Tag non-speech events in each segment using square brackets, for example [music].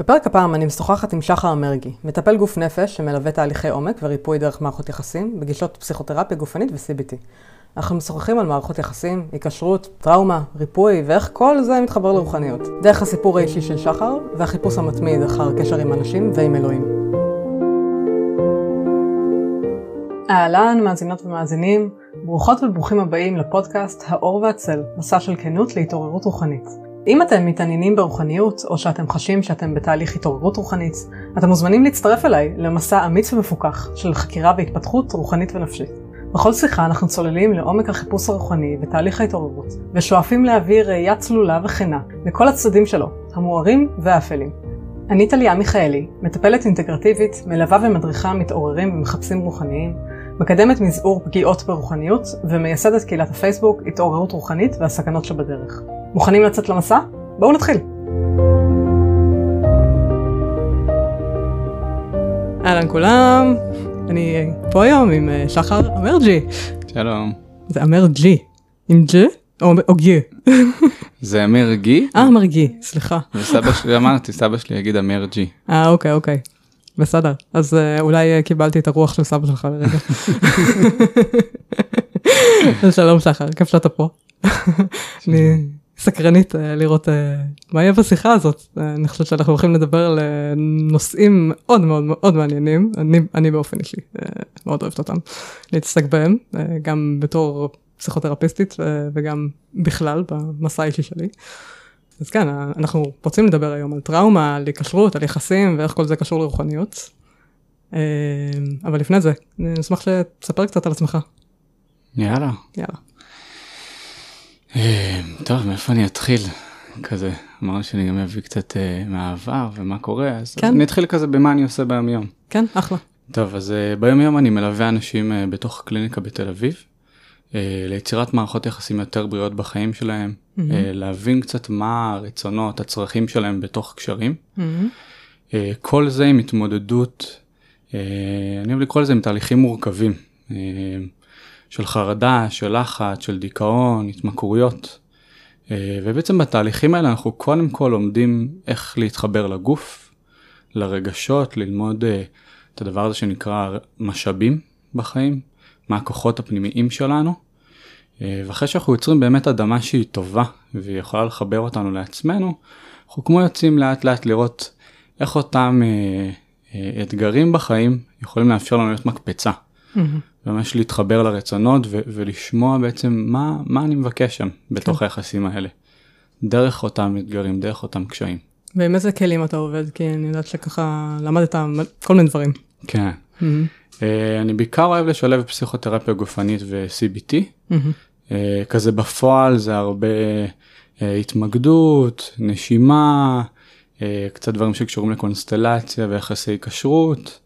בפרק הפעם אני משוחחת עם שחר אמרגי, מטפל גוף נפש שמלווה תהליכי עומק וריפוי דרך מערכות יחסים בגישות פסיכותרפיה גופנית ו-CBT. אנחנו משוחחים על מערכות יחסים, היקשרות, טראומה, ריפוי ואיך כל זה מתחבר לרוחניות. דרך הסיפור האישי של שחר והחיפוש המתמיד אחר קשר עם אנשים ועם אלוהים. אהלן, מאזינות ומאזינים, ברוכות וברוכים הבאים לפודקאסט האור והצל, מסע של כנות להתעוררות רוחנית. אם אתם מתעניינים ברוחניות, או שאתם חשים שאתם בתהליך התעוררות רוחנית, אתם מוזמנים להצטרף אליי למסע אמיץ ומפוקח של חקירה והתפתחות רוחנית ונפשית. בכל שיחה אנחנו צוללים לעומק החיפוש הרוחני ותהליך ההתעוררות, ושואפים להביא ראייה צלולה וכנה לכל הצדדים שלו, המוארים והאפלים. אני טליה מיכאלי, מטפלת אינטגרטיבית, מלווה ומדריכה מתעוררים ומחפשים רוחניים, מקדמת מזעור פגיעות ברוחניות ומייסדת קהילת הפייסבוק התעוררות רוחנית והסכנות שבדרך. מוכנים לצאת למסע? בואו נתחיל. אהלן כולם, אני פה היום עם אה, שחר אמרג'י. שלום. זה אמרג'י, עם ג'ה או, או גי? [laughs] זה אמרגי? אה, אמרגי, סליחה. וסבא שלי, אמרתי, סבא שלי יגיד אמרג'י. אה, אוקיי, אוקיי. בסדר, אז uh, אולי uh, קיבלתי את הרוח של סבא שלך לרגע. [laughs] [laughs] שלום שחר, כיף שאתה פה. אני סקרנית uh, לראות uh, מה יהיה בשיחה הזאת. Uh, אני חושבת שאנחנו הולכים לדבר על נושאים מאוד מאוד מאוד מעניינים, אני, אני באופן אישי מאוד אוהבת אותם, להתעסק בהם, גם בתור פסיכותרפיסטית וגם בכלל במסע האישי שלי. אז כן, אנחנו רוצים לדבר היום על טראומה, על היקשרות, על יחסים ואיך כל זה קשור לרוחניות. אבל לפני זה, אני אשמח שתספר קצת על עצמך. יאללה. יאללה. טוב, מאיפה אני אתחיל? כזה, אמרנו שאני גם אביא קצת uh, מהעבר ומה קורה, אז כן. אני אתחיל כזה במה אני עושה ביום יום. כן, אחלה. טוב, אז uh, ביום יום אני מלווה אנשים uh, בתוך קליניקה בתל אביב, uh, ליצירת מערכות יחסים יותר בריאות בחיים שלהם, mm-hmm. להבין קצת מה הרצונות, הצרכים שלהם בתוך קשרים. Mm-hmm. כל זה עם התמודדות, אני אוהב לקרוא לזה עם תהליכים מורכבים, של חרדה, של לחץ, של דיכאון, התמכרויות. ובעצם בתהליכים האלה אנחנו קודם כל לומדים איך להתחבר לגוף, לרגשות, ללמוד את הדבר הזה שנקרא משאבים בחיים, מה הכוחות הפנימיים שלנו. ואחרי שאנחנו יוצרים באמת אדמה שהיא טובה והיא יכולה לחבר אותנו לעצמנו, אנחנו כמו יוצאים לאט לאט לראות איך אותם אה, אה, אתגרים בחיים יכולים לאפשר לנו להיות מקפצה. Mm-hmm. ממש להתחבר לרצונות ו- ולשמוע בעצם מה, מה אני מבקש שם בתוך כן. היחסים האלה. דרך אותם אתגרים, דרך אותם קשיים. ועם איזה כלים אתה עובד? כי אני יודעת שככה למדת כל מיני דברים. כן. Mm-hmm. Uh, אני בעיקר אוהב לשלב פסיכותרפיה גופנית ו-CBT. Mm-hmm. אה, כזה בפועל זה הרבה אה, התמקדות, נשימה, אה, קצת דברים שקשורים לקונסטלציה ויחסי כשרות.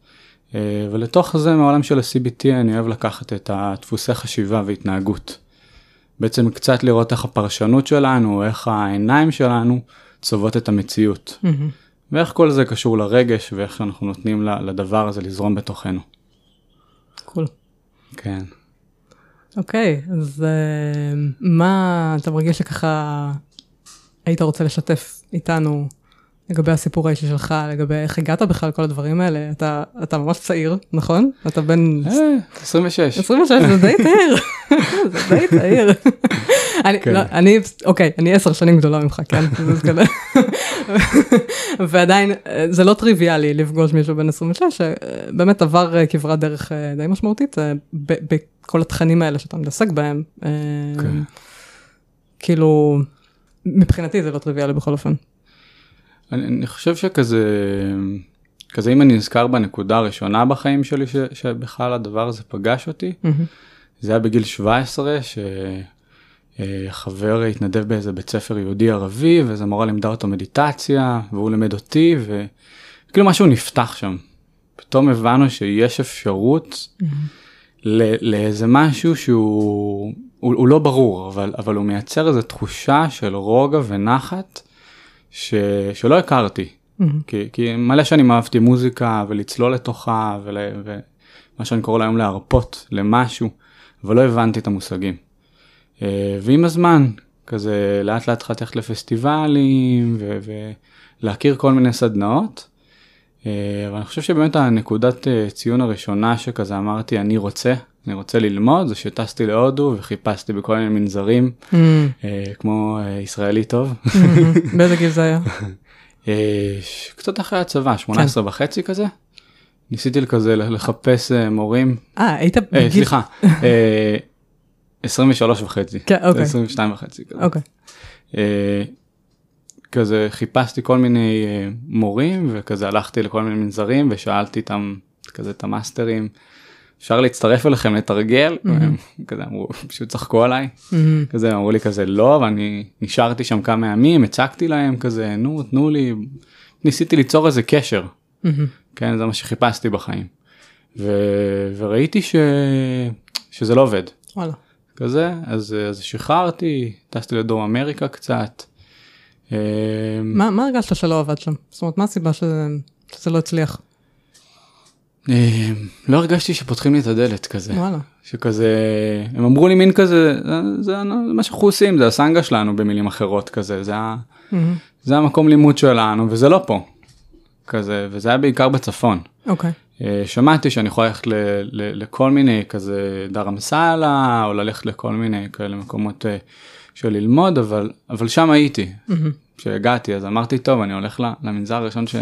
ולתוך זה מעולם של ה-CBT אני אוהב לקחת את הדפוסי חשיבה והתנהגות. בעצם קצת לראות איך הפרשנות שלנו, איך העיניים שלנו צובעות את המציאות. Mm-hmm. ואיך כל זה קשור לרגש ואיך אנחנו נותנים לדבר הזה לזרום בתוכנו. קול. Cool. כן. אוקיי, okay, אז uh, מה אתה מרגיש שככה היית רוצה לשתף איתנו לגבי הסיפור האישי שלך, לגבי איך הגעת בכלל לכל הדברים האלה? אתה, אתה ממש צעיר, נכון? אתה בן... 26. 26, זה די צעיר. זה די צעיר. [laughs] אני, כן. לא, אני, אוקיי, אני עשר שנים גדולה ממך, כן? [laughs] ועדיין, זה לא טריוויאלי לפגוש מישהו בן 26, שבאמת עבר כברת דרך די משמעותית בכל התכנים האלה שאתה מתעסק בהם. כן. כאילו, מבחינתי זה לא טריוויאלי בכל אופן. אני, אני חושב שכזה, כזה אם אני נזכר בנקודה הראשונה בחיים שלי ש, שבכלל הדבר הזה פגש אותי, mm-hmm. זה היה בגיל 17 שחבר התנדב באיזה בית ספר יהודי ערבי ואיזה מורה לימדה אותו מדיטציה והוא לימד אותי וכאילו משהו נפתח שם. פתאום הבנו שיש אפשרות mm-hmm. לאיזה משהו שהוא הוא, הוא לא ברור אבל אבל הוא מייצר איזו תחושה של רוגע ונחת. ש... שלא הכרתי. Mm-hmm. כי, כי מלא שנים אהבתי מוזיקה ולצלול לתוכה ול... ומה שאני קורא להיום להרפות למשהו, אבל לא הבנתי את המושגים. אה, ועם הזמן, כזה לאט לאט התחלתי ללכת לפסטיבלים ו... להכיר כל מיני סדנאות. אה, אבל אני חושב שבאמת הנקודת אה, ציון הראשונה שכזה אמרתי אני רוצה, אני רוצה ללמוד, זה שטסתי להודו וחיפשתי בכל מיני מנזרים, Mm, אה, כמו אה, ישראלי טוב. mhm. באיזה גיל זה היה? [laughs] אה, קצת אחרי הצבא, 18 וחצי כזה. ניסיתי כזה לחפש אה, מורים, אה, היית אה, בגיל... סליחה, [laughs] אה, 23 וחצי, כן, אוקיי. 22 וחצי כזה. אוקיי. אה, כזה חיפשתי כל מיני אה, מורים וכזה הלכתי לכל מיני מנזרים ושאלתי אותם כזה את המאסטרים. אפשר להצטרף אליכם לתרגל? והם כזה אמרו, פשוט צחקו עליי. מהמם. כזה אמרו לי כזה לא ואני נשארתי שם כמה ימים הצגתי להם כזה נו תנו לי ניסיתי ליצור איזה קשר מהמם. כן זה מה שחיפשתי בחיים ו... וראיתי ש... שזה לא עובד וואלה. כזה אז, אז שחררתי טסתי לדרום אמריקה קצת. מה מה הרגשת שלא עבד שם? זאת אומרת, מה הסיבה שזה שזה לא הצליח? אה, לא הרגשתי שפותחים לי את הדלת כזה וואלה. שכזה הם אמרו לי מין כזה זה, זה מה שאנחנו עושים זה הסנגה שלנו במילים אחרות כזה זה, מהמם. זה המקום לימוד שלנו וזה לא פה. כזה וזה היה בעיקר בצפון. אוקיי. אה, שמעתי שאני יכול ללכת ל, ל, לכל מיני כזה דרמסלה או ללכת לכל מיני כאלה מקומות אה, של ללמוד אבל אבל שם הייתי מהמם. כשהגעתי אז אמרתי טוב אני הולך למנזר הראשון ש,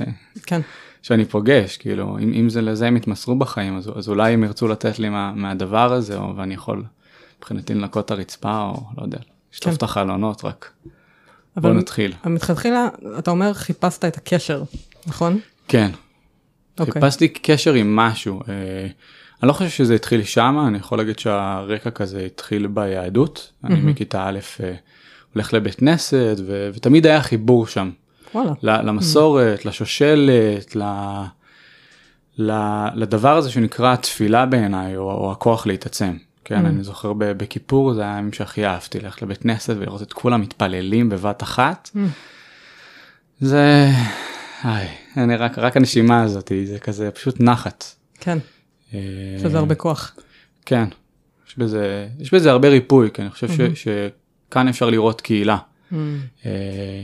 כן. שאני פוגש כאילו אם, אם זה לזה הם יתמסרו בחיים אז, אז אולי הם ירצו לתת לי מה, מהדבר הזה או ואני יכול מבחינתי לנקות את הרצפה או לא יודע לשטוף כן. את החלונות רק אבל בוא נתחיל אבל מלכתחילה, אתה אומר חיפשת את הקשר, נכון? כן אוקיי. חיפשתי קשר עם משהו. אה, אני לא חושב שזה התחיל שם, אני יכול להגיד שהרקע כזה התחיל ביהדות. אני מכיתה א' אה, הולך לבית כנסת ו- ותמיד היה חיבור שם. וואלה. למסורת, לשושלת, ל- ל- לדבר הזה שנקרא תפילה בעיניי, או, או הכוח להתעצם. כן, אני זוכר ב- בכיפור זה היה הימים שהכי אהבתי, ללכת לבית כנסת ולראות את כולם מתפללים בבת אחת. זה, איי, אני רק, רק הנשימה הזאת, זה כזה פשוט נחת. כן. אה, יש לזה הרבה כוח. כן, יש בזה, יש בזה הרבה ריפוי, כי אני חושב ש, שכאן אפשר לראות קהילה. מהמם. אה,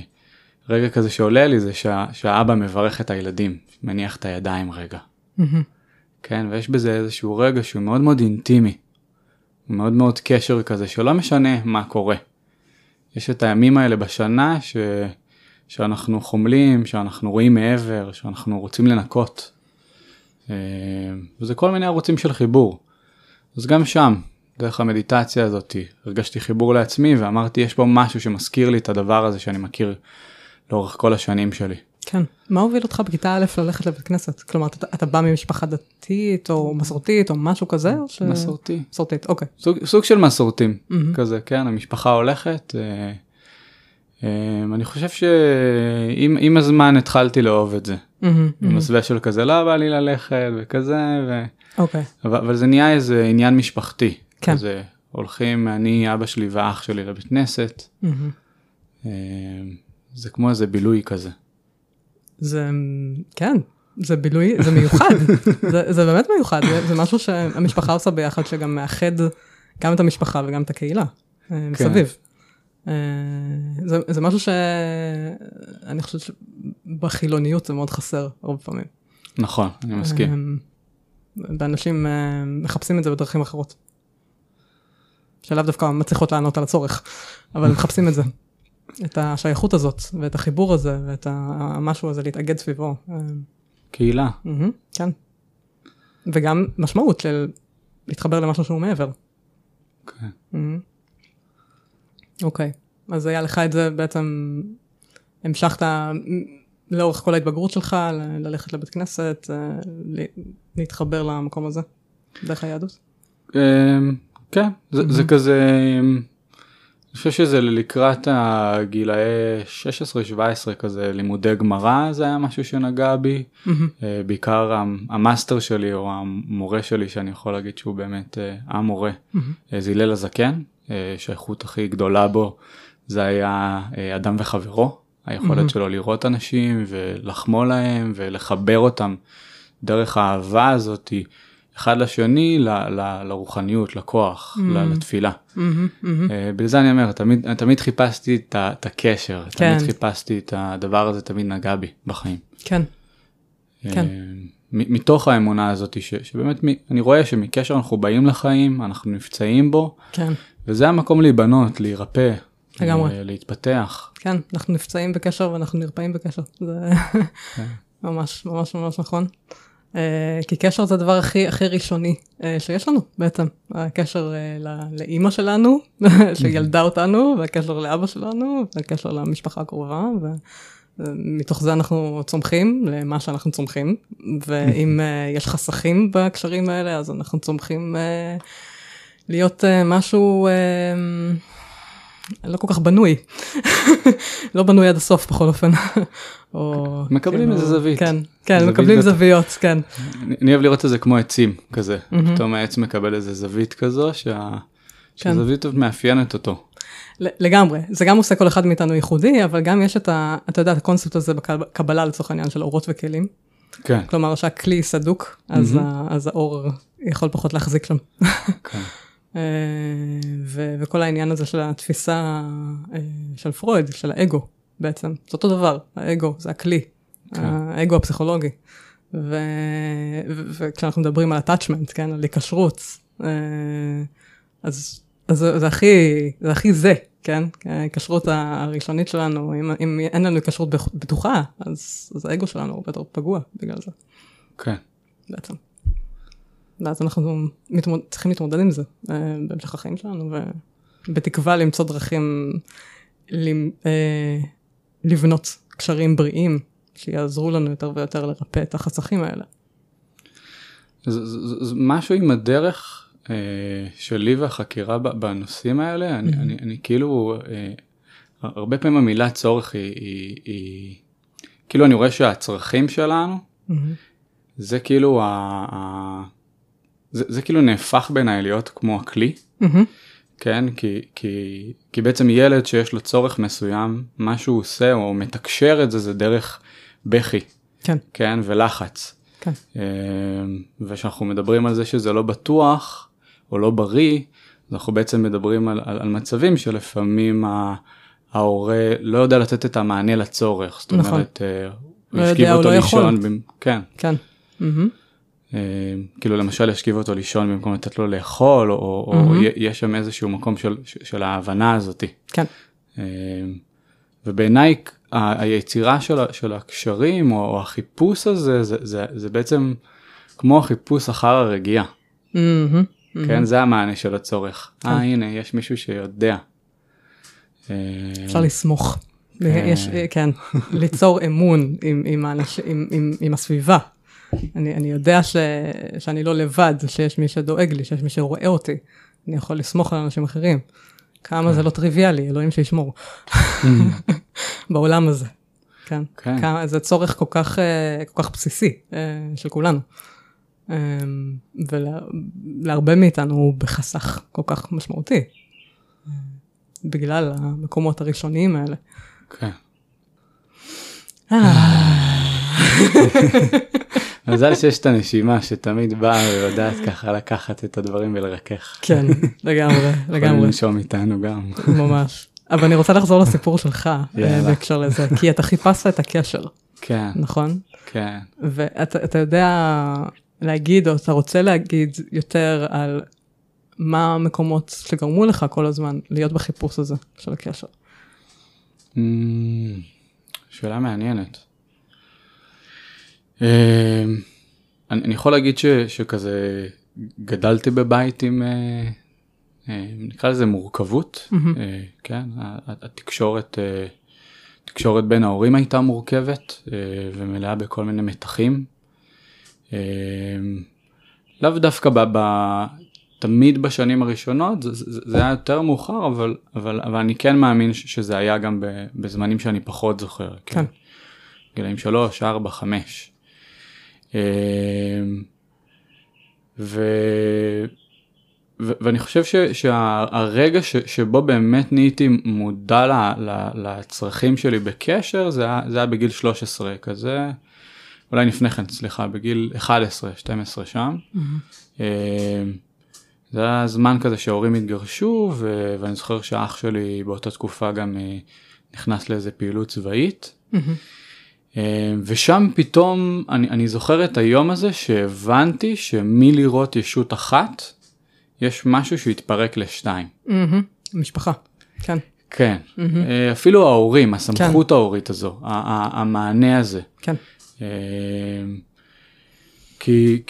רגע כזה שעולה לי זה שה, שהאבא מברך את הילדים, מניח את הידיים רגע. מהמם. כן, ויש בזה איזשהו רגע שהוא מאוד מאוד אינטימי. מאוד מאוד קשר כזה שלא משנה מה קורה. יש את הימים האלה בשנה ש... שאנחנו חומלים, שאנחנו רואים מעבר, שאנחנו רוצים לנקות. אה, וזה כל מיני ערוצים של חיבור. אז גם שם, דרך המדיטציה הזאת, הרגשתי חיבור לעצמי ואמרתי יש פה משהו שמזכיר לי את הדבר הזה שאני מכיר לאורך כל השנים שלי. כן. מה הוביל אותך בכיתה א' ללכת לבית כנסת? כלומר, אתה, אתה בא ממשפחה דתית או מסורתית או משהו כזה? או ש... מסורתי. מסורתית, אוקיי. סוג, סוג של מסורתים מהמם. כזה כן המשפחה הולכת אה, אה, אני חושב שעם עם הזמן התחלתי לאהוב את זה מהמם. במסווה של כזה לא בא לי ללכת וכזה ו... אוקיי. אבל, אבל זה נהיה איזה עניין משפחתי כן. כזה הולכים אני אבא שלי ואח שלי לבית כנסת מהמם. אה, זה כמו איזה בילוי כזה זה, כן, זה בילוי, זה מיוחד, [laughs] זה, זה באמת מיוחד, זה, זה משהו שהמשפחה עושה ביחד, שגם מאחד גם את המשפחה וגם את הקהילה אה, מסביב. אה, זה, זה משהו שאני חושבת שבחילוניות זה מאוד חסר הרבה פעמים. נכון אני מסכים אה, ואנשים מחפשים את זה בדרכים אחרות. שלאו דווקא מצליחות לענות על הצורך, אבל מחפשים את זה. את השייכות הזאת, ואת החיבור הזה, ואת המשהו הזה להתאגד סביבו. קהילה מהמם, כן. וגם משמעות של להתחבר למשהו שהוא מעבר. כן. מהמם. אוקיי, אז היה לך את זה בעצם, המשכת לאורך כל ההתבגרות שלך, ל- ללכת לבית כנסת, אה, ל- להתחבר למקום הזה, דרך היהדות? אמ, כן, זה, זה כזה, אמ, חושב שזה לקראת הגילאי 16-17 כזה לימודי גמרא זה היה משהו שנגע בי, אה, בעיקר המ- המאסטר שלי או המורה שלי שאני יכול להגיד שהוא באמת אה, המורה. אה, זה הלל הזקן, שהאיכות הכי גדולה בו זה היה אדם וחברו, היכולת שלו לראות אנשים ולחמול להם ולחבר אותם. דרך האהבה הזאתי. אחד לשני ל, ל, לרוחניות לכוח Mm. ל- לתפילה. מהמם, מהמם. אה, בגלל זה אני אומר תמיד תמיד חיפשתי את, את הקשר כן. תמיד חיפשתי את הדבר הזה תמיד נגע בי בחיים. כן, כן. אה, מ- מתוך האמונה הזאת ש, שבאמת מ- אני רואה שמקשר אנחנו באים לחיים אנחנו נפצעים בו כן, וזה המקום להיבנות להירפא. לגמרי. אה, להתפתח. כן, אנחנו נפצעים בקשר ואנחנו נרפאים בקשר. זה כן. [laughs] ממש ממש ממש נכון. אה, כי קשר זה הדבר הכי הכי ראשוני אה, שיש לנו בעצם. הקשר אה, לאימא שלנו, [laughs] שילדה אותנו, והקשר לאבא שלנו, והקשר למשפחה הקרובה, ומתוך זה אנחנו צומחים למה שאנחנו צומחים, ואם יש חסכים בקשרים האלה, אז אנחנו צומחים להיות משהו... לא כל כך בנוי, לא בנוי עד הסוף בכל אופן. או, מקבלים כאילו, איזה זווית. כן, כן, מקבלים זוויות, כן. אני אוהב לראות את זה כמו עצים כזה. פתאום העץ מקבל איזה זווית כזו. כן. שהזווית מאפיינת אותו. לגמרי, זה גם עושה כל אחד מאיתנו ייחודי, אבל גם יש את ה... אתה יודע, את הקונספט הזה בקבלה לצורך העניין של אורות וכלים. כן. כלומר שהכלי סדוק, אז האור יכול פחות להחזיק שם. כן. אה, ו- וכל העניין הזה של התפיסה אה, של פרויד, של האגו בעצם, זה אותו דבר, האגו זה הכלי, כן. האגו הפסיכולוגי. ו- ו- וכשאנחנו מדברים על attachment, כן, על היקשרות, אה, אז, אז זה, זה, הכי, זה הכי זה, כן, ההיקשרות הראשונית שלנו, אם, אם אין לנו היקשרות בטוחה, אז, אז האגו שלנו הרבה יותר פגוע בגלל זה. כן. בעצם. ואז אנחנו מתמוד... צריכים להתמודד עם זה אה, בהמשך החיים שלנו, ובתקווה למצוא דרכים למ... אה, לבנות קשרים בריאים, שיעזרו לנו יותר ויותר לרפא את החסכים האלה. זה, זה, זה משהו עם הדרך אה, שלי והחקירה בנושאים האלה, אני, אני, אני כאילו, אה, הרבה פעמים המילה צורך היא, היא, היא, כאילו אני רואה שהצרכים שלנו, זה כאילו, ה, ה, זה, זה כאילו נהפך בעיניי להיות כמו הכלי. כן, כי, כי, כי בעצם ילד שיש לו צורך מסוים, מה שהוא עושה או מתקשר את זה, זה דרך בכי, כן, כן, ולחץ. כן, אה, וכשאנחנו מדברים על זה שזה לא בטוח או לא בריא, אנחנו בעצם מדברים על, על, על מצבים שלפעמים ה- ההורה לא יודע לתת את המענה לצורך. זאת נכון. אומרת, אה, הוא לא הוא אותו לא יכול. לישון, במ- כן. כן. מהמם. אה, כאילו למשל ישכיב אותו לישון במקום לתת לו לאכול, או, או, יש שם איזשהו מקום של, של ההבנה הזאתי. כן, אה, ובעיניי היצירה של, של הקשרים או, או החיפוש הזה זה, זה, זה בעצם כמו החיפוש אחר הרגיעה. כן זה המענה של הצורך. כן. אה הנה יש מישהו שיודע. אה, אפשר לסמוך. יש, כן, ליצור אמון עם, עם, האנש, עם, עם, עם הסביבה. אני, אני יודע ש, שאני לא לבד, שיש מי שדואג לי, שיש מי שרואה אותי. אני יכול לסמוך על אנשים אחרים. כמה זה לא טריוויאלי, אלוהים שישמור. [laughs] בעולם הזה. כן. כן. כמה, זה צורך כל כך, אה, כל כך בסיסי אה, של כולנו. אה, ולהרבה מאיתנו הוא בחסך כל כך משמעותי. בגלל המקומות הראשוניים האלה. כן. [laughs] מזל שיש את הנשימה שתמיד באה ויודעת ככה לקחת את הדברים ולרכך. כן, לגמרי, יכולים לגמרי, לנשום איתנו גם. ממש. אבל אני רוצה לחזור לסיפור שלך אה. בהקשר לזה, כי אתה חיפשת את הקשר, כן, נכון? כן. ואתה אתה יודע להגיד, או אתה רוצה להגיד יותר על מה המקומות שגרמו לך כל הזמן להיות בחיפוש הזה של הקשר. Mm, שאלה מעניינת. אמ, אני יכול להגיד ש, שכזה גדלתי בבית עם אה, אה, נקרא לזה מורכבות, mm-hmm. כן, התקשורת, התקשורת בין ההורים הייתה מורכבת ומלאה בכל מיני מתחים. אמ, לאו דווקא ב, ב... תמיד בשנים הראשונות, זה, זה, זה היה יותר מאוחר, אבל, אבל, אבל אני כן מאמין שזה היה גם בזמנים שאני פחות זוכר. כן. כן. גילאים 3, 4, 5. ו... ו- ואני חושב ש- שהרגע ש- שבו באמת נהייתי מודע ל- ל- לצרכים שלי בקשר זה היה, זה היה בגיל 13 כזה אולי לפני כן, סליחה, בגיל 11, 12 שם. אה, זה היה זמן כזה שההורים התגרשו, ו- ואני זוכר שאח שלי באותה תקופה גם אה, נכנס לאיזה פעילות צבאית. אה, ושם פתאום, אני, אני זוכר את היום הזה שהבנתי שמלראות ישות אחת, יש משהו שהתפרק לשתיים. מהמם. משפחה. כן. כן, אה, אפילו ההורים, הסמכות ההורית הזו, המענה הזה. כן. אה, כי,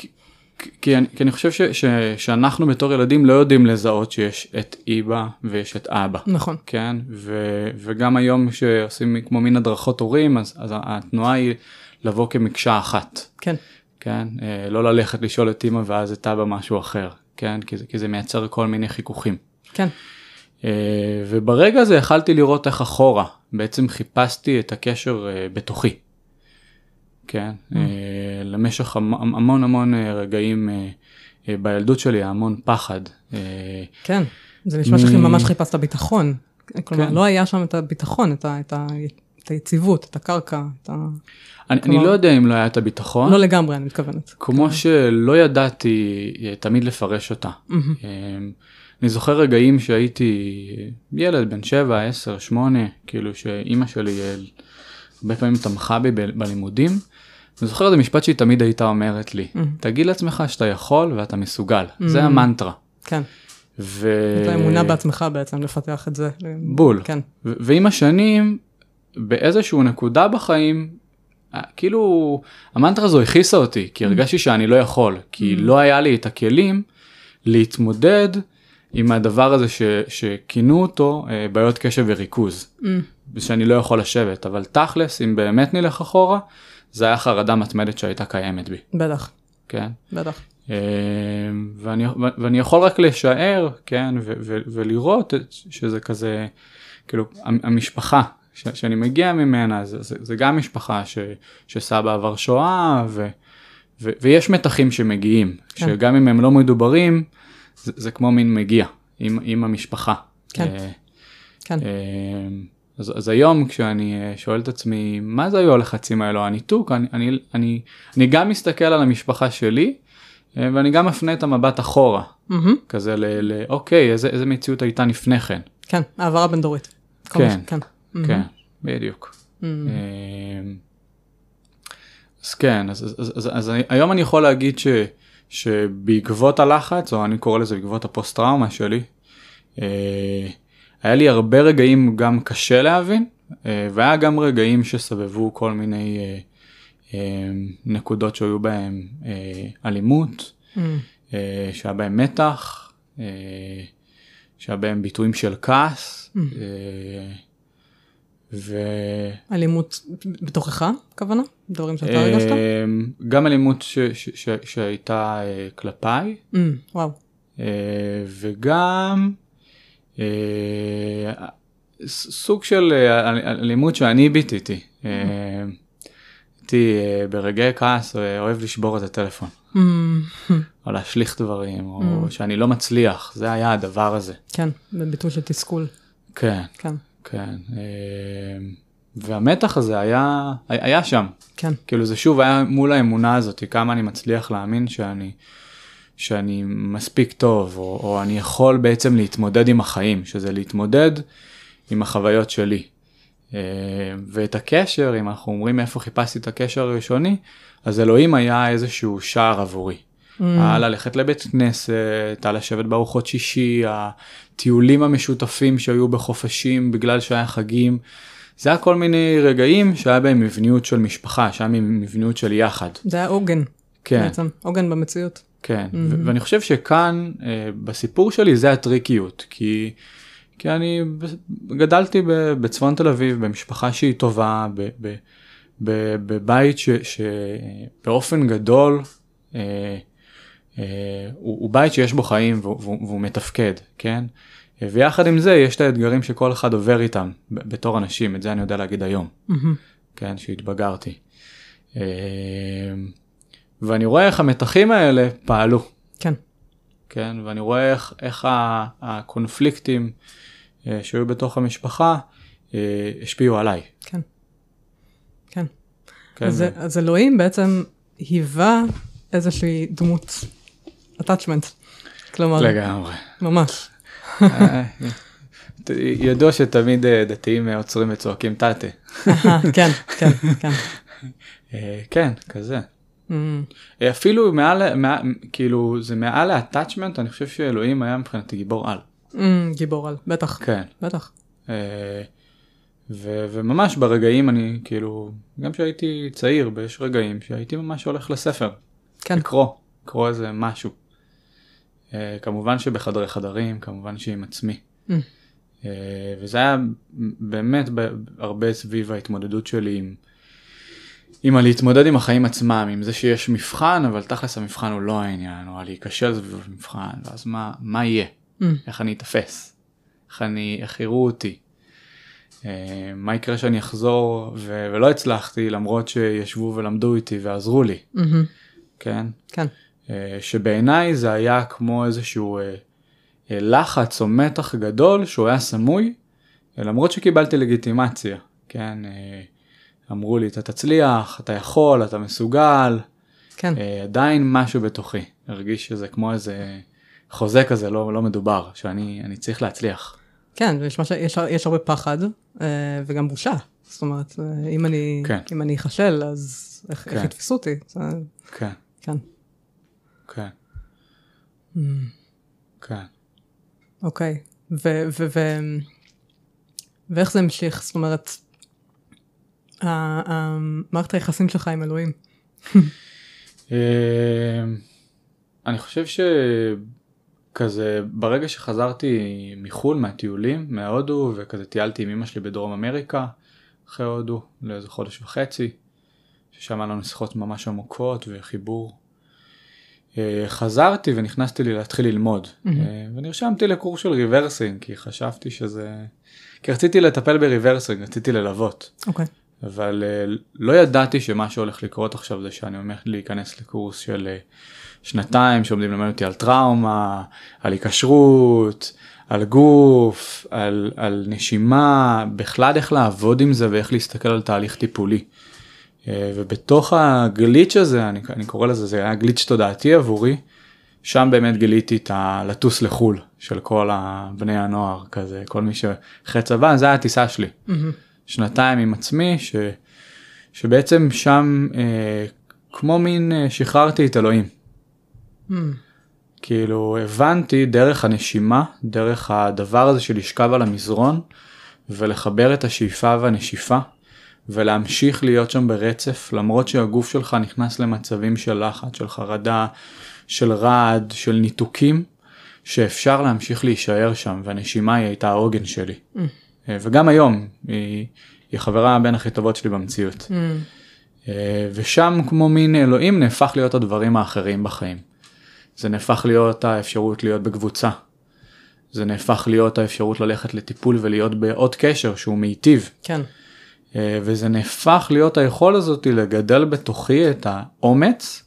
כי, אני, כי אני חושב ש, ש, שאנחנו בתור ילדים לא יודעים לזהות שיש את איבא ויש את אבא. נכון. כן, ו, וגם היום שעושים כמו מין הדרכות הורים, אז, אז התנועה היא לבוא כמקשה אחת. כן. כן, אה, לא ללכת לשאול את אימא ואז את אבא משהו אחר, כן, כי זה, כי זה מייצר כל מיני חיכוכים. כן. אה, וברגע הזה יכלתי לראות איך אחורה בעצם חיפשתי את הקשר אה, בתוכי. כן, אה, למשך המ- המון המון אה, רגעים אה, אה, בילדות שלי המון פחד. אה, כן. זה נשמע שממש חיפשת ביטחון. כלומר, כן. לא היה שם את הביטחון, את ה- את היציבות, את הקרקע, את ה... אני, אני כלומר- לא יודע אם לא היה את הביטחון, לא לגמרי, אני מתכוונת. כמו שלא ידעתי אה, תמיד לפרש אותה. אה, אני זוכר רגעים שהייתי ילד בן 7, 10, 8, כאילו שאימא שלי אה, הרבה פעמים תמכה בי בלימודים. אני זוכר איזה משפט שהיא תמיד הייתה אומרת לי, תגיד לעצמך שאתה יכול ואתה מסוגל, זה המנטרה. כן. ו... את האמונה בעצמך בעצם, לפתח את זה. בול. כן. ו- ועם השנים, באיזשהו נקודה בחיים, אה, כאילו המנטרה הזו הכעיסה אותי, כי הרגשתי שאני לא יכול, כי לא היה לי את הכלים להתמודד עם הדבר הזה ש- שכינו אותו אה, בעיות קשב וריכוז, שאני לא יכול לשבת, אבל תכלס, אם באמת נלך אחורה, זה היה חרדה מתמדת שהייתה קיימת בי, בטח, כן? בטח. אה, ואני, ואני יכול רק לשער, כן, ו, ו, ולראות שזה כזה, כאילו, המ- המשפחה ש, שאני מגיע ממנה, זה, זה, זה גם משפחה ש, שסבא עבר שואה, ו, ו, ויש מתחים שמגיעים, כן. שגם אם הם לא מדוברים, זה, זה כמו מין מגיע עם, עם המשפחה. כן. אה, כן. אה, אז, אז היום כשאני אה, שואל את עצמי מה זה היו הלחצים האלו הניתוק אני, אני, אני, אני גם מסתכל על המשפחה שלי אה, ואני גם מפנה את המבט אחורה מהמם. כזה ל, ל אוקיי איזה, איזה מציאות הייתה לפני כן. כן, העברה בין דורית. כן. מה ש- כן. כן בדיוק. אה, אז כן אז, אז, אז, אז, אז היום אני יכול להגיד ש, שבעקבות הלחץ או אני קורא לזה בעקבות הפוסט טראומה שלי. היה לי הרבה רגעים גם קשה להבין אה, והיה גם רגעים שסבבו כל מיני אה, אה, נקודות שהיו בהם אלימות. אה, שהיה בהם מתח, שהיה בהם ביטויים של כעס. אה, ו... אלימות בתוכך, הכוונה? דברים שאתה הרגשת? גם אלימות ש... ש... ש... שהייתה כלפיי אמ, וואו. וגם סוג של אה, אל- אלימות שאני ביטאתי. אה, הייתי אה, ברגעי כעס אה, אוהב לשבור את הטלפון אמ, או להשליך דברים או שאני לא מצליח זה היה הדבר הזה. כן, בביטוי של תסכול. כן כן, כן אה, והמתח הזה היה היה שם כן. כאילו זה שוב היה מול האמונה הזאת כמה אני מצליח להאמין שאני שאני מספיק טוב או, או אני יכול בעצם להתמודד עם החיים שזה להתמודד עם החוויות שלי. אה, ואת הקשר אם אנחנו אומרים איפה חיפשתי את הקשר הראשוני אז אלוהים היה איזשהו שער עבורי. היה ללכת לבית כנסת, היה לשבת בארוחות שישי, הטיולים המשותפים שהיו בחופשים בגלל שהיה חגים. זה היה כל מיני רגעים שהיה בהם מבניות של משפחה, שהיה מבניות של יחד. זה היה עוגן, כן, בעצם. עוגן במציאות. כן. ו- ואני חושב שכאן אה, בסיפור שלי זה הטריקיות, כי, כי אני גדלתי ב- בצפון תל אביב במשפחה שהיא טובה, ב- ב- ב- בבית ש- שבאופן גדול אה, אה, הוא, הוא בית שיש בו חיים והוא, והוא, והוא מתפקד, כן? אה, ויחד עם זה יש את האתגרים שכל אחד עובר איתם בתור אנשים, את זה אני יודע להגיד היום. מהמם. כן, שהתבגרתי. אה, ואני רואה איך המתחים האלה פעלו, כן. כן, ואני רואה איך, איך הקונפליקטים אה, שהיו בתוך המשפחה אה, השפיעו עליי. כן. כן. כן, אז, זה- אז אלוהים בעצם היווה איזושהי דמות attachment. כלומר, לגמרי. ממש. אה, ידוע שתמיד אה, דתיים אה, עוצרים וצועקים. אהה, כן, כן, כן. אה, כן, כזה. Mm, אה, אפילו מעל, מעל, כאילו זה מעל ל-attachment, אני חושב שאלוהים היה מבחינתי גיבור על. mm, גיבור על, בטח, כן. בטח. אה, ו- וממש ברגעים אני כאילו, גם כשהייתי צעיר, יש רגעים שהייתי ממש הולך לספר. כן. לקרוא, לקרוא איזה משהו. אה, כמובן שבחדרי חדרים, כמובן שעם עצמי. Mm. אה, וזה היה באמת ב- הרבה סביב ההתמודדות שלי עם, עם הלהתמודד עם החיים עצמם, עם זה שיש מבחן, אבל תכלס המבחן הוא לא העניין, או להיכשל סביב המבחן, ואז מה, מה יהיה? Mm, איך אני אתפס? איך אני, איך יראו אותי? אה, מה יקרה שאני אחזור ו- ולא הצלחתי למרות שישבו ולמדו איתי ועזרו לי, מהמם, כן? כן. אה, שבעיניי זה היה כמו איזשהו אה, אה, לחץ או מתח גדול שהוא היה סמוי, אה, למרות שקיבלתי לגיטימציה, כן? אה, אמרו לי אתה תצליח, אתה יכול, אתה מסוגל, כן, אה, עדיין משהו בתוכי, הרגיש שזה כמו איזה חוזה כזה לא, לא מדובר, שאני אני צריך להצליח. כן, מש- יש יש הרבה פחד אה, וגם בושה. זאת אומרת, אה, אם אני כן. אם אני אחשל, אז איך איך כן. יתפסו אותי? זה- כן, כן. כן, Mm, כן. אוקיי. ו- ו- ו- ואיך זה המשיך? זאת אומרת, מערכת היחסים שלך עם אלוהים. אה, אני חושב שכזה ברגע שחזרתי מחו"ל מהטיולים מהודו וכזה טיילתי עם אמא שלי בדרום אמריקה אחרי הודו לאיזה חודש וחצי ששם היה לנו שיחות ממש עמוקות וחיבור. אה, חזרתי ונכנסתי לי להתחיל ללמוד. אה, ונרשמתי לקורס של rebirthing כי חשבתי שזה כי רציתי לטפל ב rebirthing רציתי ללוות. אוקיי. אבל אה, לא ידעתי שמה שהולך לקרות עכשיו זה שאני הולך להיכנס לקורס של אה, שנתיים שעומדים ללמד אותי על טראומה, על היקשרות, על גוף, על, על נשימה, בכלל איך לעבוד עם זה ואיך להסתכל על תהליך טיפולי. Uh, ובתוך הגליץ' הזה, אני, אני קורא לזה, זה היה גליץ' תודעתי עבורי, שם באמת גיליתי את הלטוס לחו"ל של כל הבני הנוער כזה, כל מי שאחרי צבא, זה היה הטיסה שלי. מהמם, שנתיים עם עצמי ש, שבעצם שם אה, כמו מין אה, שחררתי את אלוהים מהמם, כאילו הבנתי דרך הנשימה דרך הדבר הזה של לשכב על המזרון ולחבר את השאיפה והנשיפה ולהמשיך להיות שם ברצף למרות שהגוף שלך נכנס למצבים של לחץ של חרדה של רעד של ניתוקים שאפשר להמשיך להישאר שם והנשימה היא הייתה העוגן שלי. Mm. אה, וגם היום היא, היא חברה בין הכי טובות שלי במציאות. מהמם, אה, ושם כמו מין אלוהים נהפך להיות הדברים האחרים בחיים. זה נהפך להיות האפשרות להיות בקבוצה. זה נהפך להיות האפשרות ללכת לטיפול ולהיות בעוד קשר שהוא מיטיב. כן. אה, וזה נהפך להיות היכול הזאת לגדל בתוכי את האומץ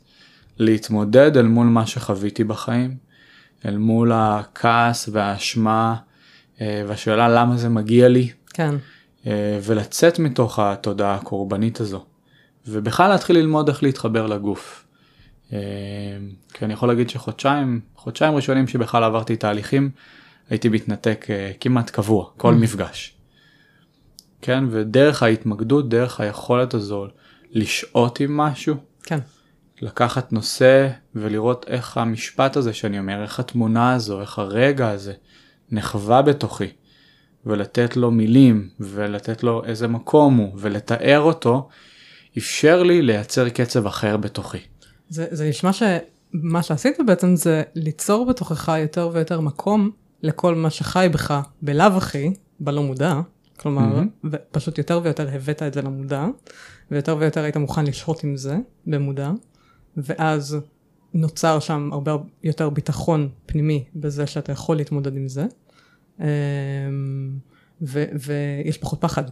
להתמודד אל מול מה שחוויתי בחיים, אל מול הכעס והאשמה והשאלה למה זה מגיע לי. כן. אה, ולצאת מתוך התודעה הקורבנית הזו ובכלל להתחיל ללמוד איך להתחבר לגוף. אה, כי אני יכול להגיד שחודשיים חודשיים ראשונים שבכלל עברתי תהליכים הייתי מתנתק אה, כמעט קבוע כל Mm. מפגש. כן ודרך ההתמקדות דרך היכולת הזו לשהות עם משהו כן. לקחת נושא ולראות איך המשפט הזה שאני אומר איך התמונה הזו איך הרגע הזה נחווה בתוכי ולתת לו מילים ולתת לו איזה מקום הוא ולתאר אותו אפשר לי לייצר קצב אחר בתוכי. זה, זה נשמע שמה שעשית בעצם זה ליצור בתוכך יותר ויותר מקום לכל מה שחי בך בלאו הכי, בלא מודע, כלומר, מהמם. פשוט יותר ויותר הבאת את זה למודע, ויותר ויותר היית מוכן לשהות עם זה במודע, ואז נוצר שם הרבה יותר ביטחון פנימי בזה שאתה יכול להתמודד עם זה, ו, ויש פחות פחד.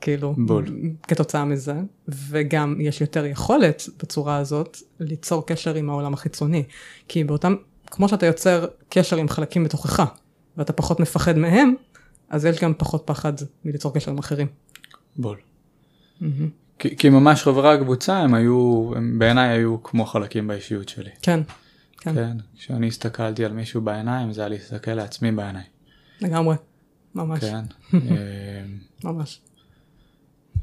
כאילו, בול. כתוצאה מזה, וגם יש יותר יכולת בצורה הזאת ליצור קשר עם העולם החיצוני. כי באותם, כמו שאתה יוצר קשר עם חלקים בתוכך, ואתה פחות מפחד מהם, אז יש גם פחות פחד מליצור קשר עם אחרים. בול. מהמם. כי, כי ממש חברי הקבוצה הם היו, הם בעיניי היו כמו חלקים באישיות שלי. כן, כן, כן, כשאני הסתכלתי על מישהו בעיניים זה היה להסתכל לעצמי בעיניים. לגמרי, ממש, כן. [laughs] אה, ממש.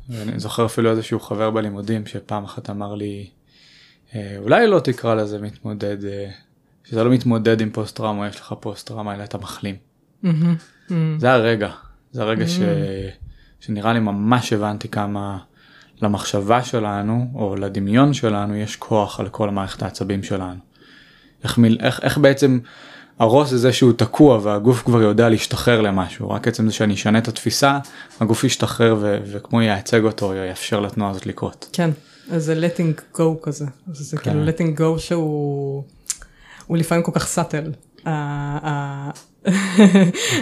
ואני זוכר אפילו איזשהו חבר בלימודים שפעם אחת אמר לי, אה, אולי לא תקרא לזה מתמודד, אה, שזה לא מתמודד עם פוסט טראומה, יש לך פוסט טראומה, אלא אתה מחלים. זה הרגע, זה הרגע ש... שנראה לי ממש הבנתי כמה למחשבה שלנו, או לדמיון שלנו, יש כוח על כל המערכת העצבים שלנו. איך, מיל... איך, איך בעצם הראש זה זה שהוא תקוע והגוף כבר יודע להשתחרר למשהו, רק עצם זה שאני אשנה את התפיסה, הגוף ישתחרר ו... וכמו ייצג אותו, יאפשר לתנועה הזאת לקרות. כן, איזה letting go כזה, זה כן. כאילו letting go שהוא הוא לפעמים כל כך סאטל. [laughs]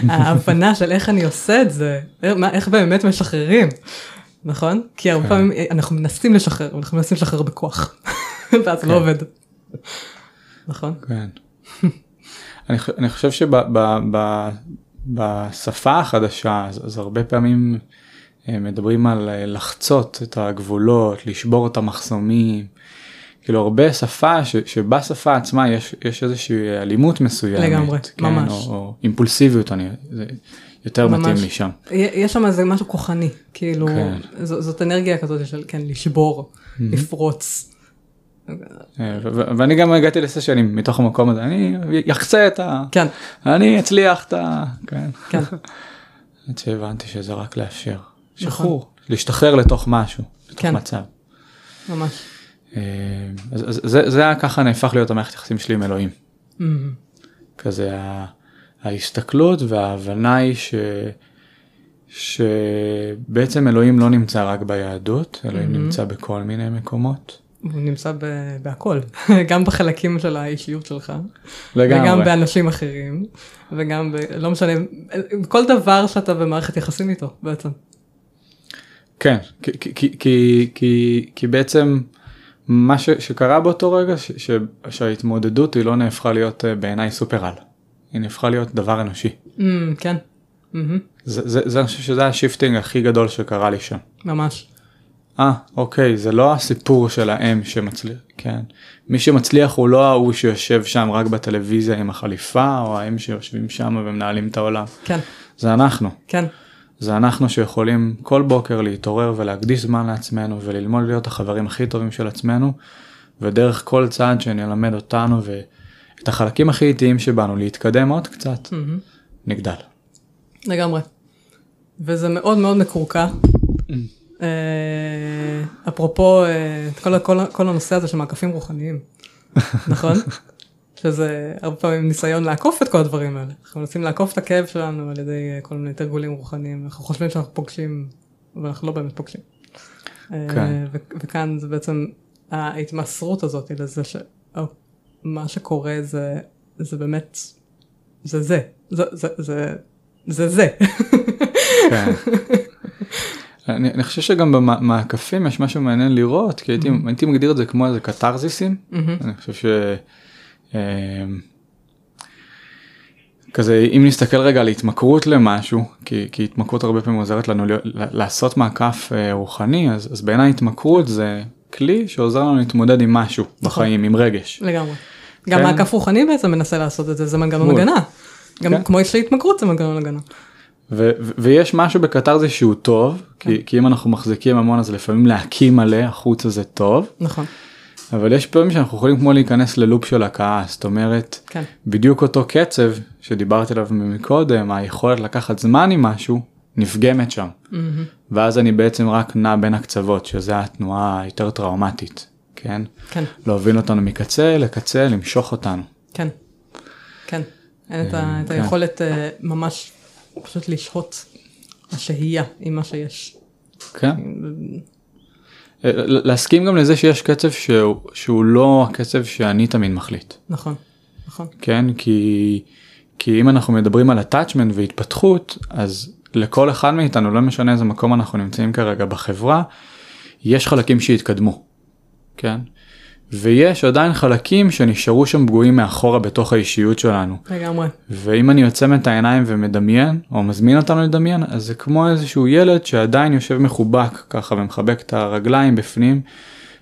ההבנה של איך אני עושה את זה, מה- איך באמת משחררים, נכון? כי הרבה כן. פעמים אנחנו מנסים לשחרר, אנחנו מנסים לשחרר בכוח, [laughs] ואז זה לא כן. עובד. נכון? כן. אני, אני חושב שבשפה החדשה אז, אז הרבה פעמים אה, מדברים על אה, לחצות את הגבולות, לשבור את המחסומים. כאילו הרבה שפה ש, שבשפה עצמה יש, יש איזושהי אלימות מסוימת. לגמרי, כן, ממש. או, או אימפולסיביות, אני, זה יותר ממש. מתאים לי שם. יש שם איזה משהו כוחני, כאילו, כן. ז- זאת אנרגיה כזאת של כן, לשבור, לפרוץ. אה, ואני גם הגעתי לסשנים מתוך המקום הזה, אני יחצה את ה... כן, אני אצליח את ה... כן. כן, [laughs] עד שהבנתי שזה רק לאפשר. שחרור. להשתחרר לתוך משהו. לתוך כן. מצב. ממש. אה, אז, זה, היה ככה נהפך להיות המערכת יחסים שלי עם אלוהים. כזה ההסתכלות וההבנה היא ש... שבעצם אלוהים לא נמצא רק ביהדות, אלוהים נמצא בכל מיני מקומות. הוא נמצא ב- בהכל, [laughs] גם בחלקים של האישיות שלך, לגמרי. וגם באנשים אחרים, וגם ב... לא משנה, כל דבר שאתה במערכת יחסים איתו בעצם. כן, כי, כי, כי, כי, כי, בעצם מה ש, שקרה באותו רגע, ש, ש, שההתמודדות היא לא נהפכה להיות אה, בעיניי סופר על, היא נהפכה להיות דבר אנושי. ממ, כן, מהמם, זה, זה, זה, אני חושב שזה ה shifting הכי גדול שקרה לי שם. ממש. אה, אוקיי, זה לא הסיפור של ההם שמצליח, כן. מי שמצליח הוא לא ההוא שיושב שם רק בטלוויזיה עם החליפה, או ההם שיושבים שם ומנהלים את העולם. כן, זה אנחנו. כן, זה אנחנו שיכולים כל בוקר להתעורר ולהקדיש זמן לעצמנו וללמוד להיות החברים הכי טובים של עצמנו ודרך כל צעד שנלמד אותנו ואת החלקים הכי איטיים שבנו להתקדם עוד קצת מהמם, נגדל. לגמרי. וזה מאוד מאוד מקורקע. אה, אפרופו אה, כל, כל, כל הנושא הזה של מעקפים רוחניים, [laughs] נכון? שזה הרבה פעמים ניסיון לעקוף את כל הדברים האלה. אנחנו מנסים לעקוף את הכאב שלנו על ידי אה, כל מיני תרגולים רוחניים. אנחנו חושבים שאנחנו פוגשים, אבל אנחנו לא באמת פוגשים. כן. ו- וכאן זה בעצם ההתמסרות הזאת לזה שמה שקורה זה, זה באמת, זה זה, זה זה, זה, זה זה. כן. [laughs] אני, אני חושב שגם במעקפים יש משהו מעניין לראות כי הייתי, הייתי מגדיר את זה כמו איזה קתרזיסים. מהמם. אני חושב ש... אה, כזה אם נסתכל רגע על התמכרות למשהו כי, כי התמכרות הרבה פעמים עוזרת לנו להיות- לעשות מעקף אה, רוחני אז, אז בעיניי התמכרות זה כלי שעוזר לנו להתמודד עם משהו בחיים עם רגש. לגמרי. גם כן. מעקף רוחני בעצם מנסה לעשות את זה, זה מנגנון בול. הגנה. גם כן. כמו יש לי התמכרות זה מנגנון הגנה. ו- ו- ויש משהו בקתרזיס שהוא טוב כי, כי אם אנחנו מחזיקים המון אז לפעמים להקים מלא החוצה זה טוב. נכון, אבל יש פעמים שאנחנו יכולים כמו להיכנס ללופ של הכעס זאת אומרת כן, בדיוק אותו קצב שדיברתי עליו מקודם היכולת לקחת זמן עם משהו נפגמת שם. מהמם. ואז אני בעצם רק נע בין הקצוות שזה התנועה היותר טראומטית כן? כן, להוביל אותנו מקצה לקצה למשוך אותנו. כן, כן. אין את ה- אה, את כן. היכולת אה, ממש פשוט לשהות, השהייה עם מה שיש. כן. אה, להסכים גם לזה שיש קצב שהוא, שהוא לא הקצב שאני תמיד מחליט. נכון, נכון, כן? כי כי אם אנחנו מדברים על attachment והתפתחות אז לכל אחד מאיתנו לא משנה איזה מקום אנחנו נמצאים כרגע בחברה יש חלקים שהתקדמו. כן ויש עדיין חלקים שנשארו שם פגועים מאחורה בתוך האישיות שלנו. לגמרי. ואם אני עוצם את העיניים ומדמיין, או מזמין אותנו לדמיין, אז זה כמו איזשהו ילד שעדיין יושב מחובק ככה ומחבק את הרגליים בפנים,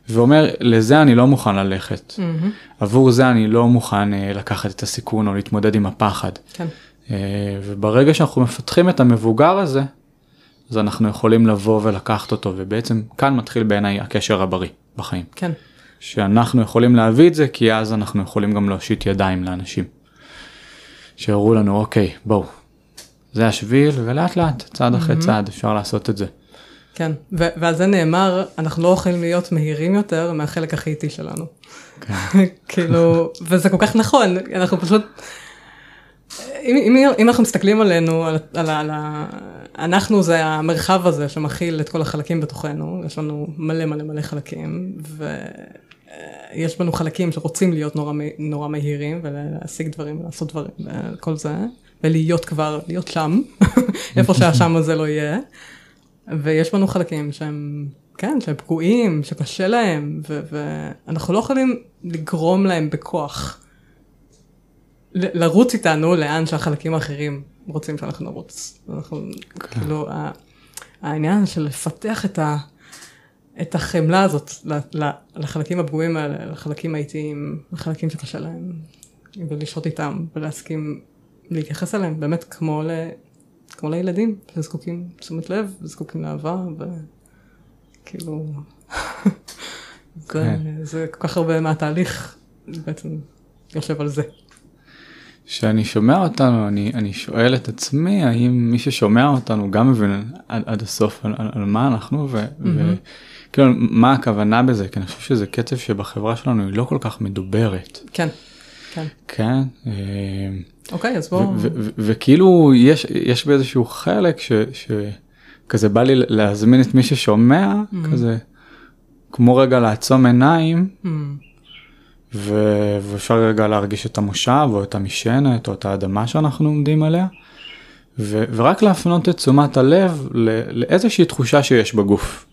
ואומר, לזה אני לא מוכן ללכת. מהמם. עבור זה אני לא מוכן אה, לקחת את הסיכון או להתמודד עם הפחד. כן. אה, וברגע שאנחנו מפתחים את המבוגר הזה, אז אנחנו יכולים לבוא ולקחת אותו, ובעצם כאן מתחיל בעיניי הקשר הבריא בחיים. כן. שאנחנו יכולים להביא את זה, כי אז אנחנו יכולים גם להושיט ידיים לאנשים. שיראו לנו, אוקיי, בואו, זה השביל, ולאט לאט, צעד אחרי צעד, אפשר לעשות את זה. כן. ו- ועל זה נאמר, אנחנו לא יכולים להיות מהירים יותר מהחלק הכי איטי שלנו. כן. [laughs] כאילו, וזה כל כך נכון, אנחנו פשוט, אם, אם, אם אנחנו מסתכלים עלינו, על, על, על ה... אנחנו זה המרחב הזה שמכיל את כל החלקים בתוכנו, יש לנו מלא מלא מלא חלקים, ויש בנו חלקים שרוצים להיות נורא, נורא מהירים ולהשיג דברים ולעשות דברים וכל זה, ולהיות כבר, להיות שם, [laughs] איפה שהשם הזה לא יהיה, ויש בנו חלקים שהם, כן, שהם פגועים, שקשה להם, ו- ואנחנו לא יכולים לגרום להם בכוח ל- לרוץ איתנו לאן שהחלקים האחרים רוצים שאנחנו נרוץ. אנחנו, כאילו, ה- העניין של לפתח את, ה, את החמלה הזאת לחלקים הפגועים האלה, לחלקים האיטיים, לחלקים שקשה להם, ולשהות איתם, ולהסכים להתייחס אליהם, באמת כמו, ל, כמו לילדים, שזקוקים לתשומת לב, וזקוקים לאהבה, וכאילו, [laughs] זה, כן. זה כל כך הרבה מהתהליך בעצם יושב על זה. כשאני שומע אותנו, אני, אני שואל את עצמי, האם מי ששומע אותנו גם מבין עד, עד הסוף על, על, על מה אנחנו, ו, וכאילו, מה הכוונה בזה, כי אני חושב שזה קצב שבחברה שלנו היא לא כל כך מדוברת, כן, כן. כן? אה, אוקיי, אז בואו... וכאילו יש יש באיזשהו חלק ש- שכזה בא לי להזמין את מי ששומע כזה כמו רגע לעצום עיניים Mm, ו- ואפשר רגע להרגיש את המושב או את המשענת או את האדמה שאנחנו עומדים עליה ו- ורק להפנות את תשומת הלב ל- לאיזושהי תחושה שיש בגוף.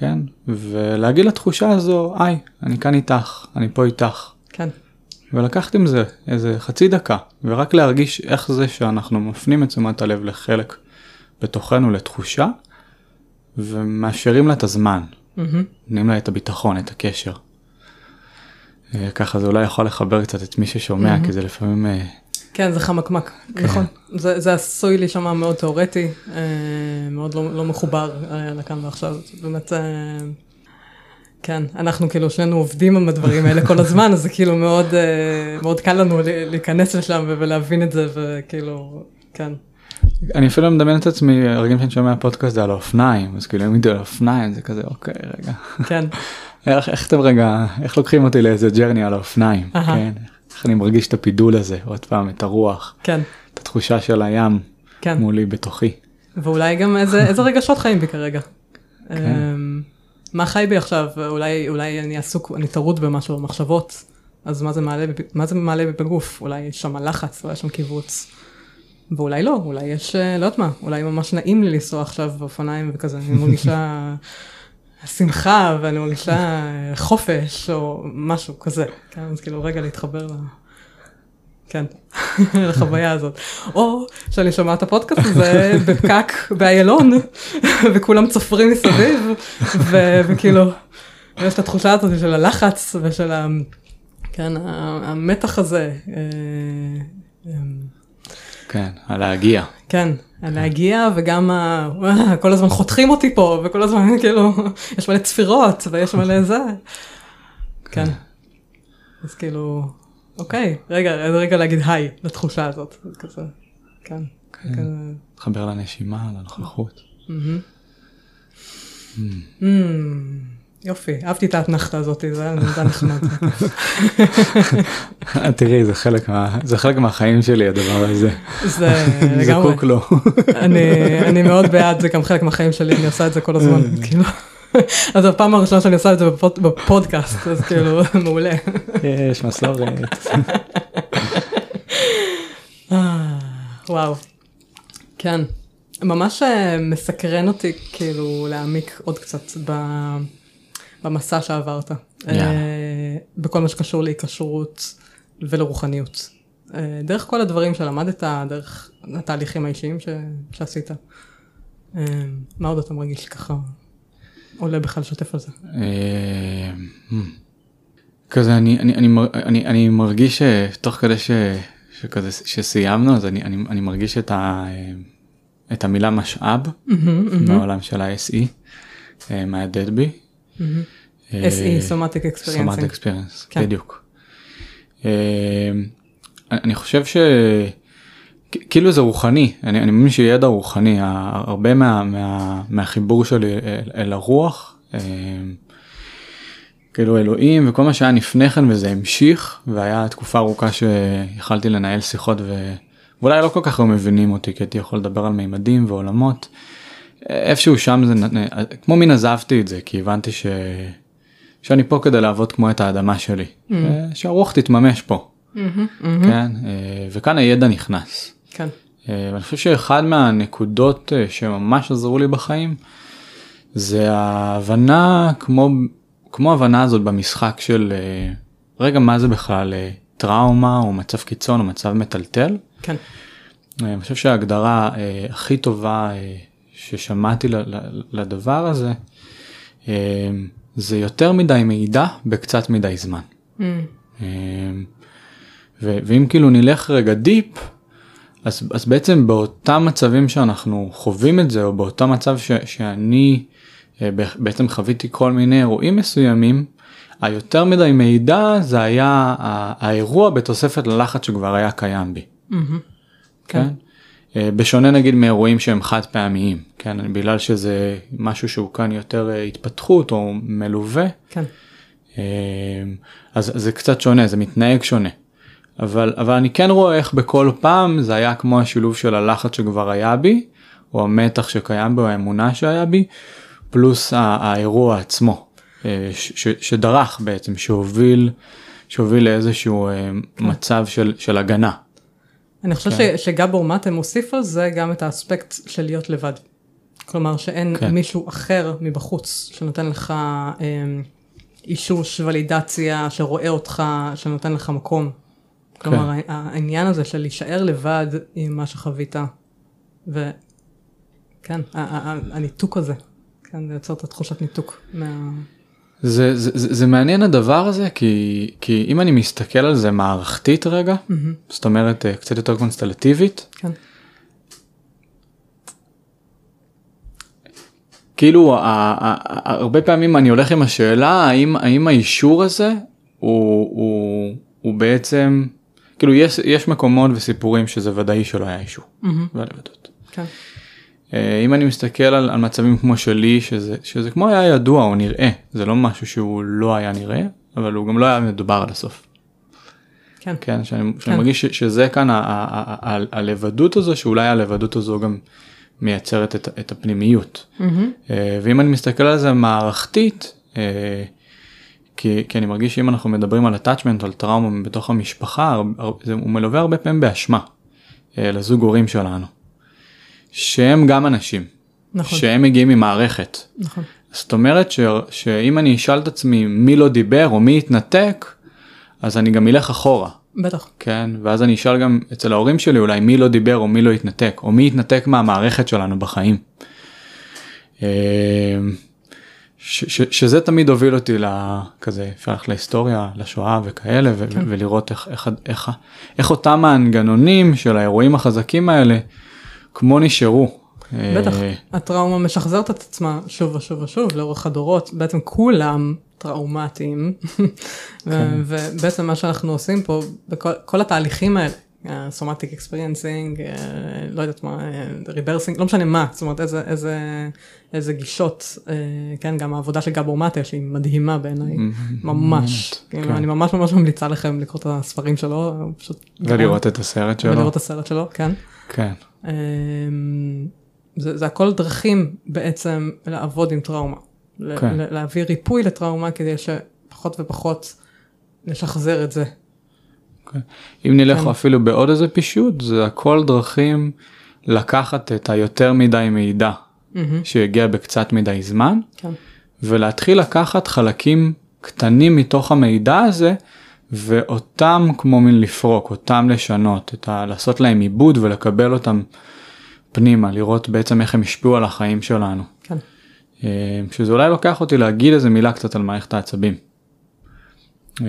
כן? ולהגיד לתחושה הזו היי אני כאן איתך אני פה איתך. כן, ולקחת עם זה איזה חצי דקה ורק להרגיש איך זה שאנחנו מפנים את תשומת הלב לחלק בתוכנו לתחושה ומאפשרים לה את הזמן, מהמם, נותנים לה את הביטחון, את הקשר. אה, ככה זה אולי יכול לחבר קצת את מי ששומע כי זה לפעמים אה, כן, זה חמקמק, נכון. זה זה עשוי להישמע מאוד תיאורטי, אה, מאוד לא לא מחובר אה, לכאן ועכשיו, באמת, אה, כן, אנחנו כאילו שנינו עובדים עם הדברים האלה כל הזמן, אז זה כאילו מאוד מאוד קל לנו להיכנס לשם ולהבין את זה, וכאילו, כן, אני אפילו מדמיין את עצמי הרגעים שאני שומע פודקאסט זה על האופניים אז כאילו אם הייתי על האופניים זה כזה אוקיי רגע. כן, איך, איך אתם רגע איך לוקחים אותי לאיזה ג'רני על האופניים. כן איך אני מרגיש את הפידול הזה עוד פעם את הרוח כן, את התחושה של הים כן. מולי בתוכי. ואולי גם איזה, [laughs] איזה רגשות חיים בי כרגע. אמ, מה חי בי עכשיו? אולי, אולי אני עסוק, אני טרוד במשהו, במחשבות, אז מה זה מעלה, מה זה מעלה בגוף? אולי יש שם לחץ, אולי יש שם קיבוץ. ואולי לא, אולי יש, אה, לא יודעת מה, אולי ממש נעים לי לנסוע עכשיו באופניים וכזה, אני מרגישה [laughs] שמחה ואני מרגישה אה, חופש או משהו כזה. כן, אז כאילו רגע להתחבר ל... כן, [laughs] לחוויה הזאת. או שאני שומעת את הפודקאסט הזה [laughs] בפקק באיילון, [laughs] וכולם צופרים מסביב, ו- וכאילו, יש את התחושה הזאת של הלחץ ושל ה... כן, המתח הזה. אה, אה, כן, על להגיע. כן, להגיע וגם ה... וואו, כל הזמן חותכים אותי פה, וכל הזמן [laughs] כאילו, יש מלא צפירות ויש מלא זה. כן. אז כאילו, אוקיי, רגע, רגע להגיד היי לתחושה הזאת. זה כזה, כן. להתחבר לנשימה, לנוכחות. יופי, אהבתי את האתנחתה הזאת, זה היה נדע נחמד. [laughs] תראי, זה חלק מה- זה חלק מהחיים שלי הדבר הזה. זה [laughs] לגמרי. זקוק לו. [laughs] אני, אני מאוד בעד, זה גם חלק מהחיים שלי, אני עושה את זה כל הזמן, כאילו. אז הפעם הראשונה שאני עושה את זה בפוד, בפודקאסט, אז כאילו, מעולה. יש מסורת. אה, וואו. כן. ממש אה, מסקרן אותי כאילו להעמיק עוד קצת ב... במסע שעברת. yeah. בכל מה שקשור להיקשרות ולרוחניות. דרך כל הדברים שלמדת, דרך התהליכים האישיים ש... שעשית. מה עוד אתה מרגיש ככה עולה בכלל לשתף על זה? Hmm. כזה אני, אני, אני, אני, אני מרגיש שתוך כדי ש, שכזה שסיימנו אז אני, אני, אני מרגיש את, ה, את המילה משאב mm-hmm, מהעולם mm-hmm. של ה-SE, אה, מהדד בי. Mm-hmm. SE, סומטיק אקספריאנס. סומטיק אקספריאנס, בדיוק. אה, אני חושב ש... כאילו זה רוחני, אני, אני מאמין שידע רוחני, הרבה מה, מה, מהחיבור שלי אל, אל הרוח. אה, כאילו אלוהים וכל מה שהיה לפני כן וזה המשיך והיה תקופה ארוכה שיכלתי לנהל שיחות ו... ואולי לא כל כך היו מבינים אותי כי הייתי יכול לדבר על מימדים ועולמות. איפשהו שם זה כמו מין עזבתי את זה כי הבנתי ש... שאני פה כדי לעבוד כמו את האדמה שלי mm-hmm. שהרוח תתממש פה. Mm-hmm, mm-hmm. כן אה, וכאן הידע נכנס. כן. אה, ואני חושב שאחד מהנקודות אה, שממש עזרו לי בחיים זה ההבנה כמו כמו הבנה הזאת במשחק של אה, רגע מה זה בכלל אה, טראומה או מצב קיצון או מצב מטלטל. כן. אה, אני חושב שההגדרה הכי טובה ששמעתי לדבר הזה זה יותר מדי מידע בקצת מדי זמן. Mm. ואם כאילו נלך רגע דיפ אז, אז בעצם באותם מצבים שאנחנו חווים את זה או באותו מצב ש, שאני אה, בעצם חוויתי כל מיני אירועים מסוימים, היותר מדי מידע זה היה האירוע בתוספת ללחץ שכבר היה קיים בי. Mm-hmm. כן. כן? אה, בשונה נגיד מאירועים שהם חד פעמיים, כן, בגלל שזה משהו שהוא כאן יותר אה, התפתחות או מלווה, כן. אז זה קצת שונה, זה מתנהג שונה. אבל, אבל אני כן רואה איך בכל פעם זה היה כמו השילוב של הלחץ שכבר היה בי, או המתח שקיים בו, האמונה שהיה בי, פלוס האירוע עצמו אה, ש, שדרך בעצם שהוביל שהוביל לאיזשהו אה, כן. מצב של, של הגנה. אני חושב כן. שגבור מטה מוסיף על זה גם את האספקט של להיות לבד. כלומר שאין כן. מישהו אחר מבחוץ שנותן לך אה, אישוש ולידציה שרואה אותך שנותן לך מקום. כלומר כן. העניין הזה של להישאר לבד עם מה שחווית. וכן הניתוק הזה כן, זה יוצר את התחושת ניתוק מה... זה, זה, זה, זה מעניין הדבר הזה כי, כי אם אני מסתכל על זה מערכתית רגע, mm-hmm. זאת אומרת אה, קצת יותר קונסטלטיבית, כן. כאילו הרבה פעמים אני הולך עם השאלה האם, האם האישור הזה הוא, הוא, הוא בעצם, כאילו יש, יש מקומות וסיפורים שזה ודאי שלא היה אישור. Mm-hmm. כן. אה, אם אני מסתכל על, על מצבים כמו שלי שזה שזה כמו היה ידוע או נראה זה לא משהו שהוא לא היה נראה אבל הוא גם לא היה מדובר עד הסוף. כן. כן שאני, שאני כן. מרגיש שזה כאן הלבדות הזו שאולי הלבדות הזו גם מייצרת את, את הפנימיות. Mm-hmm. ואם אני מסתכל על זה מערכתית אה, כי, כי אני מרגיש שאם אנחנו מדברים על attachment על טראומה בתוך המשפחה זה, הוא מלווה הרבה פעמים באשמה לזוג הורים שלנו. שהם גם אנשים. נכון. שהם מגיעים ממערכת. נכון. זאת אומרת ש, שאם אני אשאל את עצמי מי לא דיבר או מי התנתק, אז אני גם אלך אחורה. בטח. כן, ואז אני אשאל גם אצל ההורים שלי אולי מי לא דיבר או מי לא התנתק, או מי התנתק מהמערכת שלנו בחיים. אמ, ש, ש, שזה תמיד הוביל אותי לכזה, אפשר ללכת להיסטוריה, לשואה וכאלה, ו, כן. ולראות איך, איך, איך, איך אותם המנגנונים של האירועים החזקים האלה, כמו נשארו. בטח, הטראומה משחזרת את עצמה שוב ושוב ושוב לאורך הדורות, בעצם כולם טראומטיים, [laughs] כן. ובעצם מה שאנחנו עושים פה, בכל התהליכים האלה, somatic experiencing, לא יודעת מה, rebirthing, לא משנה מה, זאת אומרת איזה, איזה, איזה גישות, אה, כן, גם העבודה של גבור מטה שהיא מדהימה בעיניי, ממש, כאילו, כן. אני ממש ממש ממליצה לכם לקרוא את הספרים שלו, פשוט... ולראות את הסרט שלו. ולראות את הסרט שלו, כן. כן. אמ, זה, זה הכל דרכים בעצם לעבוד עם טראומה. כן. להביא ריפוי לטראומה כדי שפחות ופחות נשחזר את זה. כן. אם נלך כן. אפילו בעוד איזה פישוט זה הכל דרכים לקחת את היותר מדי מידע mm-hmm. שהגיע בקצת מדי זמן כן. ולהתחיל לקחת חלקים קטנים מתוך המידע הזה ואותם כמו מין לפרוק, אותם לשנות, את ה... לעשות להם עיבוד ולקבל אותם פנימה, לראות בעצם איך הם השפיעו על החיים שלנו. כן. אה, שזה אולי לוקח אותי להגיד איזה מילה קצת על מערכת העצבים. אה,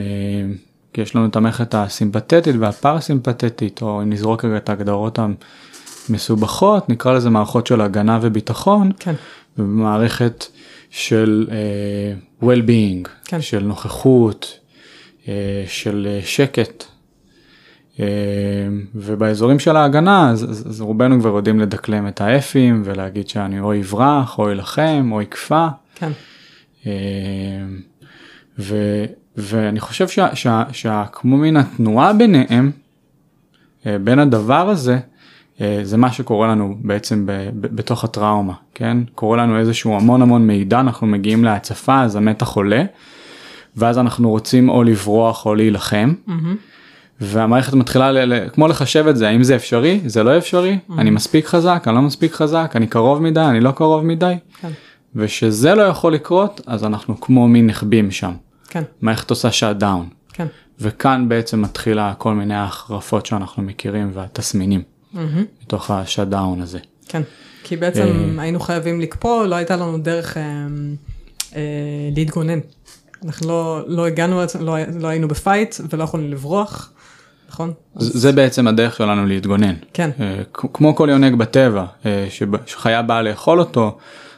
כי יש לנו את המערכת הסימפתטית והפרסימפתטית, או אם נזרוק רגע את ההגדרות המסובכות, נקרא לזה מערכות של הגנה וביטחון, כן. ומערכת של uh, well-being, כן. של נוכחות, של uh, שקט. Uh, ובאזורים של ההגנה אז, אז, אז רובנו כבר יודעים לדקלם את האפים ולהגיד שאני או אברח או אלחם או אכפה. כן. ו, ואני חושב שה, שה, שה, כמו מן התנועה ביניהם, בין הדבר הזה, זה מה שקורה לנו בעצם ב, ב, בתוך הטראומה, כן? קורה לנו איזשהו המון המון מידע, אנחנו מגיעים להצפה, אז המתח עולה, ואז אנחנו רוצים או לברוח או להילחם. מהמם. והמערכת מתחילה ל- ל- כמו לחשב את זה האם זה אפשרי זה לא אפשרי אני מספיק חזק אני לא מספיק חזק אני קרוב מדי אני לא קרוב מדי כן. ושזה לא יכול לקרות אז אנחנו כמו מין נחבים שם כן. מערכת עושה שאט דאון כן. וכאן בעצם מתחילה כל מיני החרדות שאנחנו מכירים והתסמינים מהמם. מתוך ה shut down הזה. כן. כי בעצם היינו חייבים לקפוא, לא הייתה לנו דרך אה, אה, להתגונן. אנחנו לא, לא הגענו, לא, לא היינו ב fight ולא יכולנו לברוח, נכון? זה זה בעצם הדרך שלנו להתגונן. כן. אה, כמו כל יונק בטבע אה, שחיה באה לאכול אותו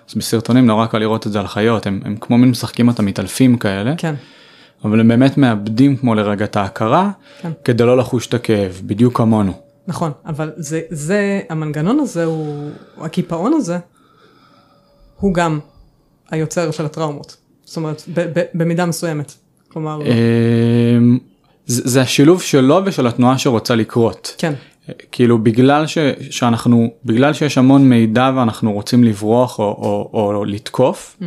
אז בסרטונים נורא קל לראות את זה על חיות הם, הם כמו מין משחקים אותם מתעלפים כאלה כן. אבל הם באמת מאבדים כמו לרגע את ההכרה כן. כדי לא לחוש את הכאב בדיוק כמונו. נכון, אבל זה, זה, המנגנון הזה הוא, הקיפאון הזה, הוא גם היוצר של הטראומות. זאת אומרת, במידה מסוימת. כלומר, אמ, זה השילוב שלו ושל התנועה שרוצה לקרות. כן, כאילו בגלל ש, שאנחנו בגלל שיש המון מידע ואנחנו רוצים לברוח או, או, או לתקוף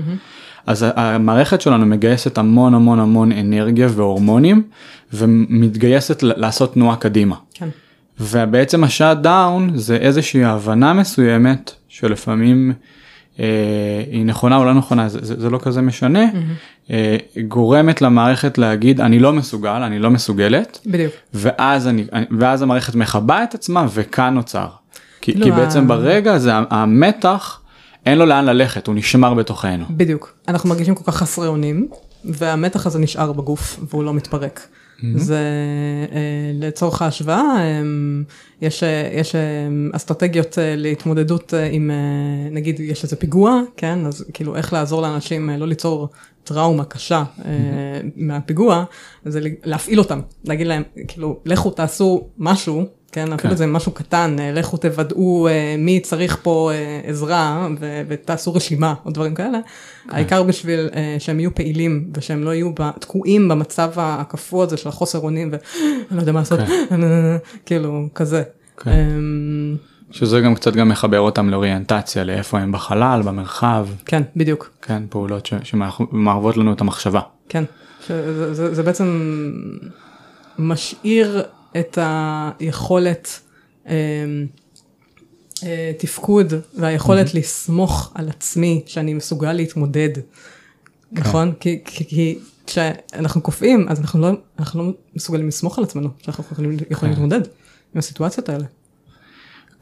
אז ה- המערכת שלנו מגייסת המון המון המון אנרגיה והורמונים ומתגייסת לעשות תנועה קדימה. כן, ובעצם השאט דאון זה איזושהי הבנה מסוימת שלפעמים אה, היא נכונה או לא נכונה זה, זה, זה לא כזה משנה אה, גורמת למערכת להגיד אני לא מסוגל אני לא מסוגלת בדיוק. ואז אני ואז המערכת מכבה את עצמה וכאן נוצר. כי, כאילו כי בעצם ברגע הזה המתח אין לו לאן ללכת הוא נשמר בתוכנו. בדיוק. אנחנו מרגישים כל כך חסרי אונים, והמתח הזה נשאר בגוף והוא לא מתפרק. זה אה, לצורך ההשוואה, אה, יש, אה, יש אה, אסטרטגיות להתמודדות עם, נגיד יש איזה פיגוע, כן, אז כאילו איך לעזור לאנשים לא ליצור טראומה קשה אה, מהפיגוע, זה להפעיל אותם, להגיד להם, כאילו, לכו תעשו משהו, כן, אפילו כן. זה משהו קטן, לכו תוודאו מי צריך פה עזרה ותעשו רשימה או דברים כאלה. העיקר בשביל אה, שהם יהיו פעילים ושהם לא יהיו תקועים במצב הקפוא הזה של החוסר אונים ואני [gasps] לא יודע מה לעשות, [laughs] כאילו כזה. כן. אמ, שזה גם קצת גם מחבר אותם לאוריינטציה לאיפה הם בחלל במרחב כן, בדיוק, כן פעולות ש- שמערבות לנו את המחשבה. כן. שזה- זה, זה בעצם משאיר את היכולת אמ, אה, תפקוד והיכולת לסמוך על עצמי שאני מסוגל להתמודד, נכון? כי, כי, כי כשאנחנו קופאים אז אנחנו לא, אנחנו לא מסוגלים לסמוך על עצמנו, שאנחנו יכולים, יכולים להתמודד עם הסיטואציות האלה.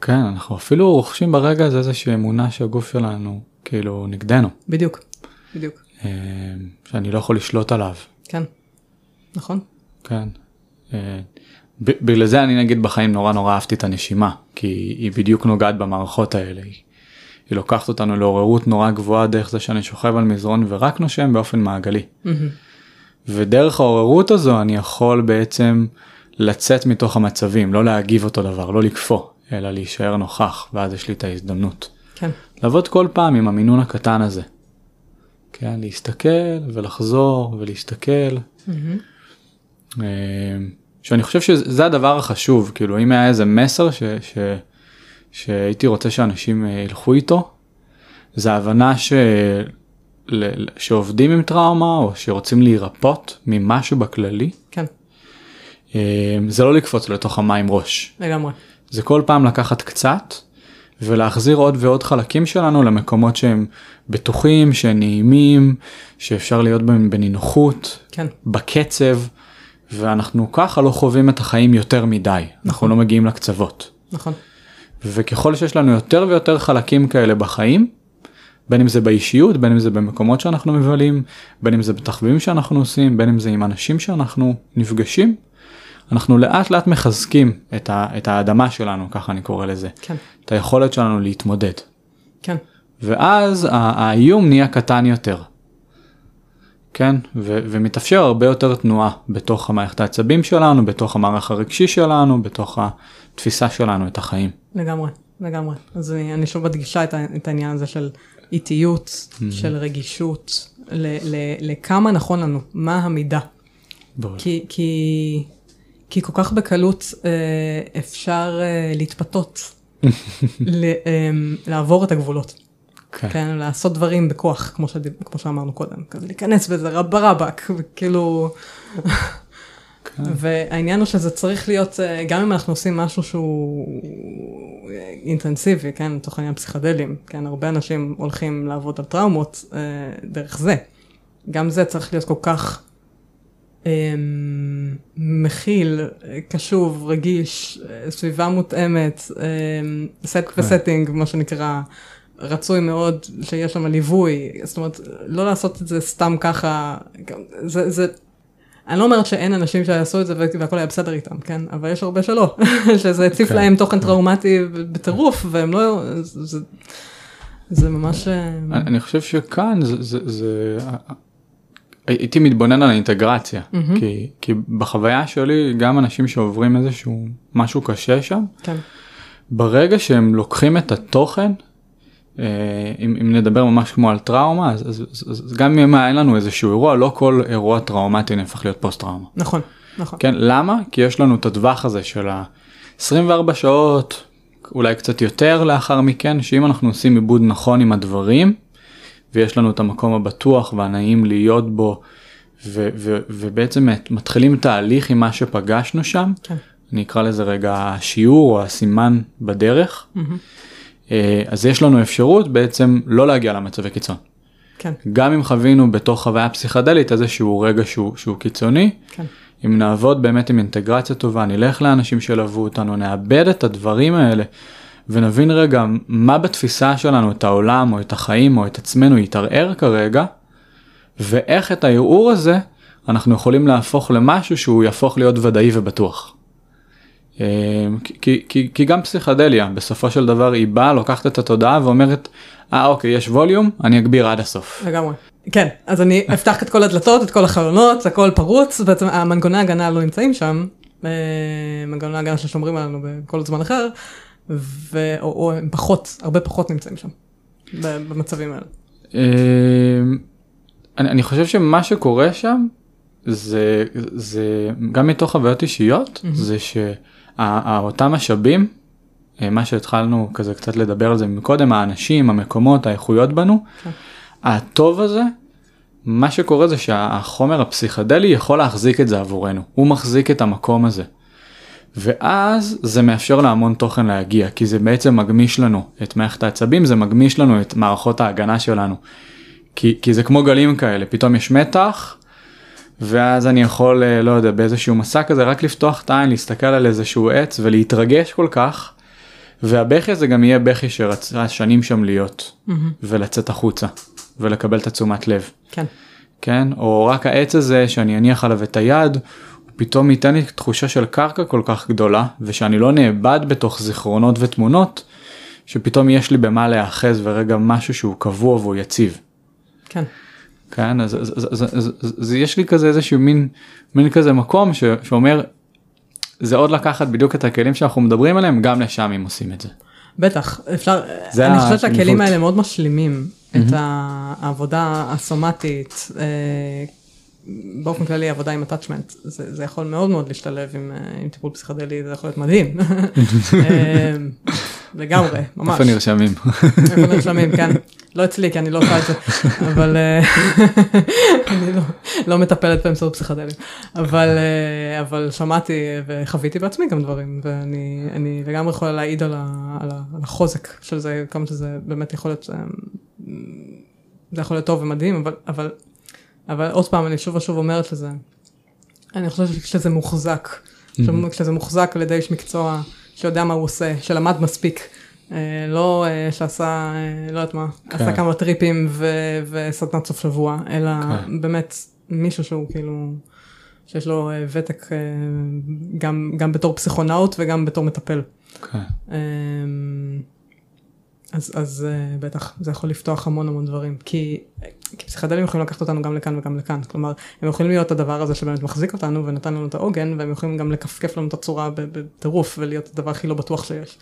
כן אנחנו אפילו רוכשים ברגע הזה איזושהי אמונה שהגוף שלנו כאילו נגדנו בדיוק, בדיוק, אה, שאני לא יכול לשלוט עליו. כן, נכון? כן. בגלל זה אני נגיד בחיים נורא נורא אהבתי את הנשימה כי היא בדיוק נוגעת במערכות האלה. היא, היא לוקחת אותנו לעוררות נורא גבוהה דרך זה שאני שוכב על מזרון ורק נושם באופן מעגלי. מהמם. ודרך העוררות הזו אני יכול בעצם לצאת מתוך המצבים לא להגיב אותו דבר לא לקפוא אלא להישאר נוכח ואז יש לי את ההזדמנות. כן, לעבוד כל פעם עם המינון הקטן הזה. כן, להסתכל ולחזור ולהסתכל. מהמם. שאני חושב שזה הדבר החשוב כאילו אם היה איזה מסר ש, ש, שהייתי רוצה שאנשים אה, ילכו איתו זה ההבנה ש, ל- שעובדים עם טראומה או שרוצים להירפות ממשהו בכללי כן, אה, זה לא לקפוץ לתוך המים ראש. לגמרי, זה כל פעם לקחת קצת ולהחזיר עוד ועוד חלקים שלנו למקומות שהם בטוחים, שנעימים, שאפשר להיות בהם בנינוחות, כן. בקצב, ואנחנו ככה לא חווים את החיים יותר מדי, אנחנו לא מגיעים לקצוות. נכון. וככל שיש לנו יותר ויותר חלקים כאלה בחיים, בין אם זה באישיות, בין אם זה במקומות שאנחנו מבלים, בין אם זה בתחביבים שאנחנו עושים, בין אם זה עם אנשים שאנחנו נפגשים, אנחנו לאט לאט מחזקים את, ה, את האדמה שלנו, ככה אני קורא לזה, כן. את היכולת שלנו להתמודד. כן. ואז האיום נהיה קטן יותר. כן, ו- ומתאפשר הרבה יותר תנועה בתוך המערכת העצבים שלנו, בתוך המערך הרגשי שלנו, בתוך התפיסה שלנו את החיים. לגמרי, לגמרי. אז אני, אני שוב מדגישה את, את העניין הזה של איטיות, Mm-hmm. של רגישות, ל, ל, לכמה נכון לנו, מה המידה. ברור. כי, כי, כי כל כך בקלות אה, אפשר אה, להתפתות, [laughs] ל, אה, לעבור את הגבולות, כן. כן, לעשות דברים בכוח, כמו, שדיב, כמו שאמרנו קודם, כזה להיכנס בזה רב ברבק, וכאילו, כן. והעניין הוא שזה צריך להיות, אה, גם אם אנחנו עושים משהו שהוא אינטנסיבי, כן, לצורך העניין פסיכדלים, כן, הרבה אנשים הולכים לעבוד על טראומות אה, דרך זה. גם זה צריך להיות כל כך אה, מכיל, קשוב, רגיש, אה, סביבה מותאמת, אה, סט וסטינג, מה שנקרא. רצוי מאוד שיש שם ליווי, זאת אומרת, לא לעשות את זה סתם ככה, זה, זה, אני לא אומרת שאין אנשים שיעשו את זה וה- והכל היה בסדר איתם, כן? אבל יש הרבה שלא, [laughs] שזה הציף כן, להם תוכן טראומטי בטירוף, והם לא, זה, זה ממש, אה, אני אני חושב שכאן זה, זה, זה הייתי מתבונן על האינטגרציה. כי, כי בחוויה שלי גם אנשים שעוברים איזשהו משהו קשה שם כן, ברגע שהם לוקחים את התוכן אה, אם, אם נדבר ממש כמו על טראומה אז, אז, אז, אז גם אם אין לנו איזשהו אירוע לא כל אירוע טראומטי נהפך להיות פוסט טראומה. נכון, נכון, כן למה? כי יש לנו את הטווח הזה של ה-24 שעות אולי קצת יותר לאחר מכן שאם אנחנו עושים עיבוד נכון עם הדברים ויש לנו את המקום הבטוח והנעים להיות בו ו- ו- ובעצם מתחילים תהליך עם מה שפגשנו שם כן, אני אקרא לזה רגע השיעור או הסימן בדרך. אה, אז יש לנו אפשרות בעצם לא להגיע למצבי קיצון. כן, גם אם חווינו בתוך חוויה פסיכדלית איזשהו רגע שהוא, שהוא קיצוני, כן, אם נעבוד באמת עם אינטגרציה טובה, נלך לאנשים שילוו אותנו, נאבד את הדברים האלה ונבין רגע מה בתפיסה שלנו את העולם או את החיים או את עצמנו יתערער כרגע, ואיך את הערעור הזה אנחנו יכולים להפוך למשהו שהוא יהפוך להיות ודאי ובטוח. אה, כי, כי, כי, גם פסיכדליה בסופו של דבר היא באה לוקחת את התודעה ואומרת אה אוקיי יש ווליום אני אגביר עד הסוף. לגמרי. כן, אז אני אפתח את כל הדלתות, את כל החלונות, הכל פרוץ, בעצם המנגוני הגנה לא נמצאים שם, אה, מנגנוני הגנה ששומרים עלינו בכל זמן אחר, ו... או, או הם פחות, הרבה פחות נמצאים שם, במצבים האלה. אה, אני, אני חושב שמה שקורה שם זה זה גם מתוך חוויות אישיות. זה שאותם משאבים אה, מה שהתחלנו כזה קצת לדבר על זה מקודם האנשים המקומות האיכויות בנו כן. הטוב הזה מה שקורה זה שהחומר הפסיכדלי יכול להחזיק את זה עבורנו הוא מחזיק את המקום הזה. ואז זה מאפשר להמון תוכן להגיע כי זה בעצם מגמיש לנו את מערכת העצבים זה מגמיש לנו את מערכות ההגנה שלנו. כי, כי זה כמו גלים כאלה פתאום יש מתח ואז אני יכול אה, לא יודע באיזשהו מסע כזה רק לפתוח את העין להסתכל על איזשהו עץ ולהתרגש כל כך. והבכי הזה גם יהיה בכי שרצה שנים שם להיות מהמם. ולצאת החוצה ולקבל את התשומת לב. כן, כן או רק העץ הזה שאני אניח עליו את היד הוא פתאום ייתן לי תחושה של קרקע כל כך גדולה ושאני לא נאבד בתוך זיכרונות ותמונות שפתאום יש לי במה להיאחז ורגע משהו שהוא קבוע והוא יציב. כן, כן אז, אז, אז, אז, אז, אז, אז יש לי כזה איזשהו מין מין כזה מקום ש, שאומר זה עוד לקחת בדיוק את הכלים שאנחנו מדברים עליהם גם לשם אם עושים את זה. בטח, אפשר, זה אני חושבת שהכלים. האלה מאוד משלימים את העבודה הסומטית, אה, באופן כללי עבודה עם attachment, זה, זה יכול מאוד מאוד להשתלב עם, אה, עם טיפול פסיכדלי, זה יכול להיות מדהים. [laughs] לגמרי, [laughs] ממש. איפה נרשמים? איפה נרשמים, כן. לא אצלי, כי אני לא עושה את זה, [laughs] אבל אה, [laughs] אני לא, לא מטפלת באמצעות פסיכדלים. אבל, אה, אבל שמעתי וחוויתי בעצמי גם דברים, ואני אני לגמרי יכולה להעיד על, ה, על, ה, על החוזק של זה, כמה שזה באמת יכול להיות, אה, זה יכול להיות טוב ומדהים, אבל, אבל, אבל עוד פעם, אני שוב ושוב אומרת לזה, אני חושבת שכשזה מוחזק. כשזה מוחזק על ידי איש מקצוע שיודע מה הוא עושה, שלמד מספיק, אה, לא אה, שעשה, אה, לא יודעת מה, כן. עשה כמה טריפים ו- וסדנת סוף שבוע, אלא כן. באמת מישהו שהוא כאילו, שיש לו ותק גם, גם בתור פסיכונאוט וגם בתור מטפל. כן. אז, אז בטח זה יכול לפתוח המון המון דברים, כי, כי פסיכדלים יכולים לקחת אותנו גם לכאן וגם לכאן, כלומר הם יכולים להיות הדבר הזה שבאמת מחזיק אותנו ונתן לנו את העוגן, והם יכולים גם לכפכף לנו את הצורה בטירוף ולהיות הדבר הכי לא בטוח שיש.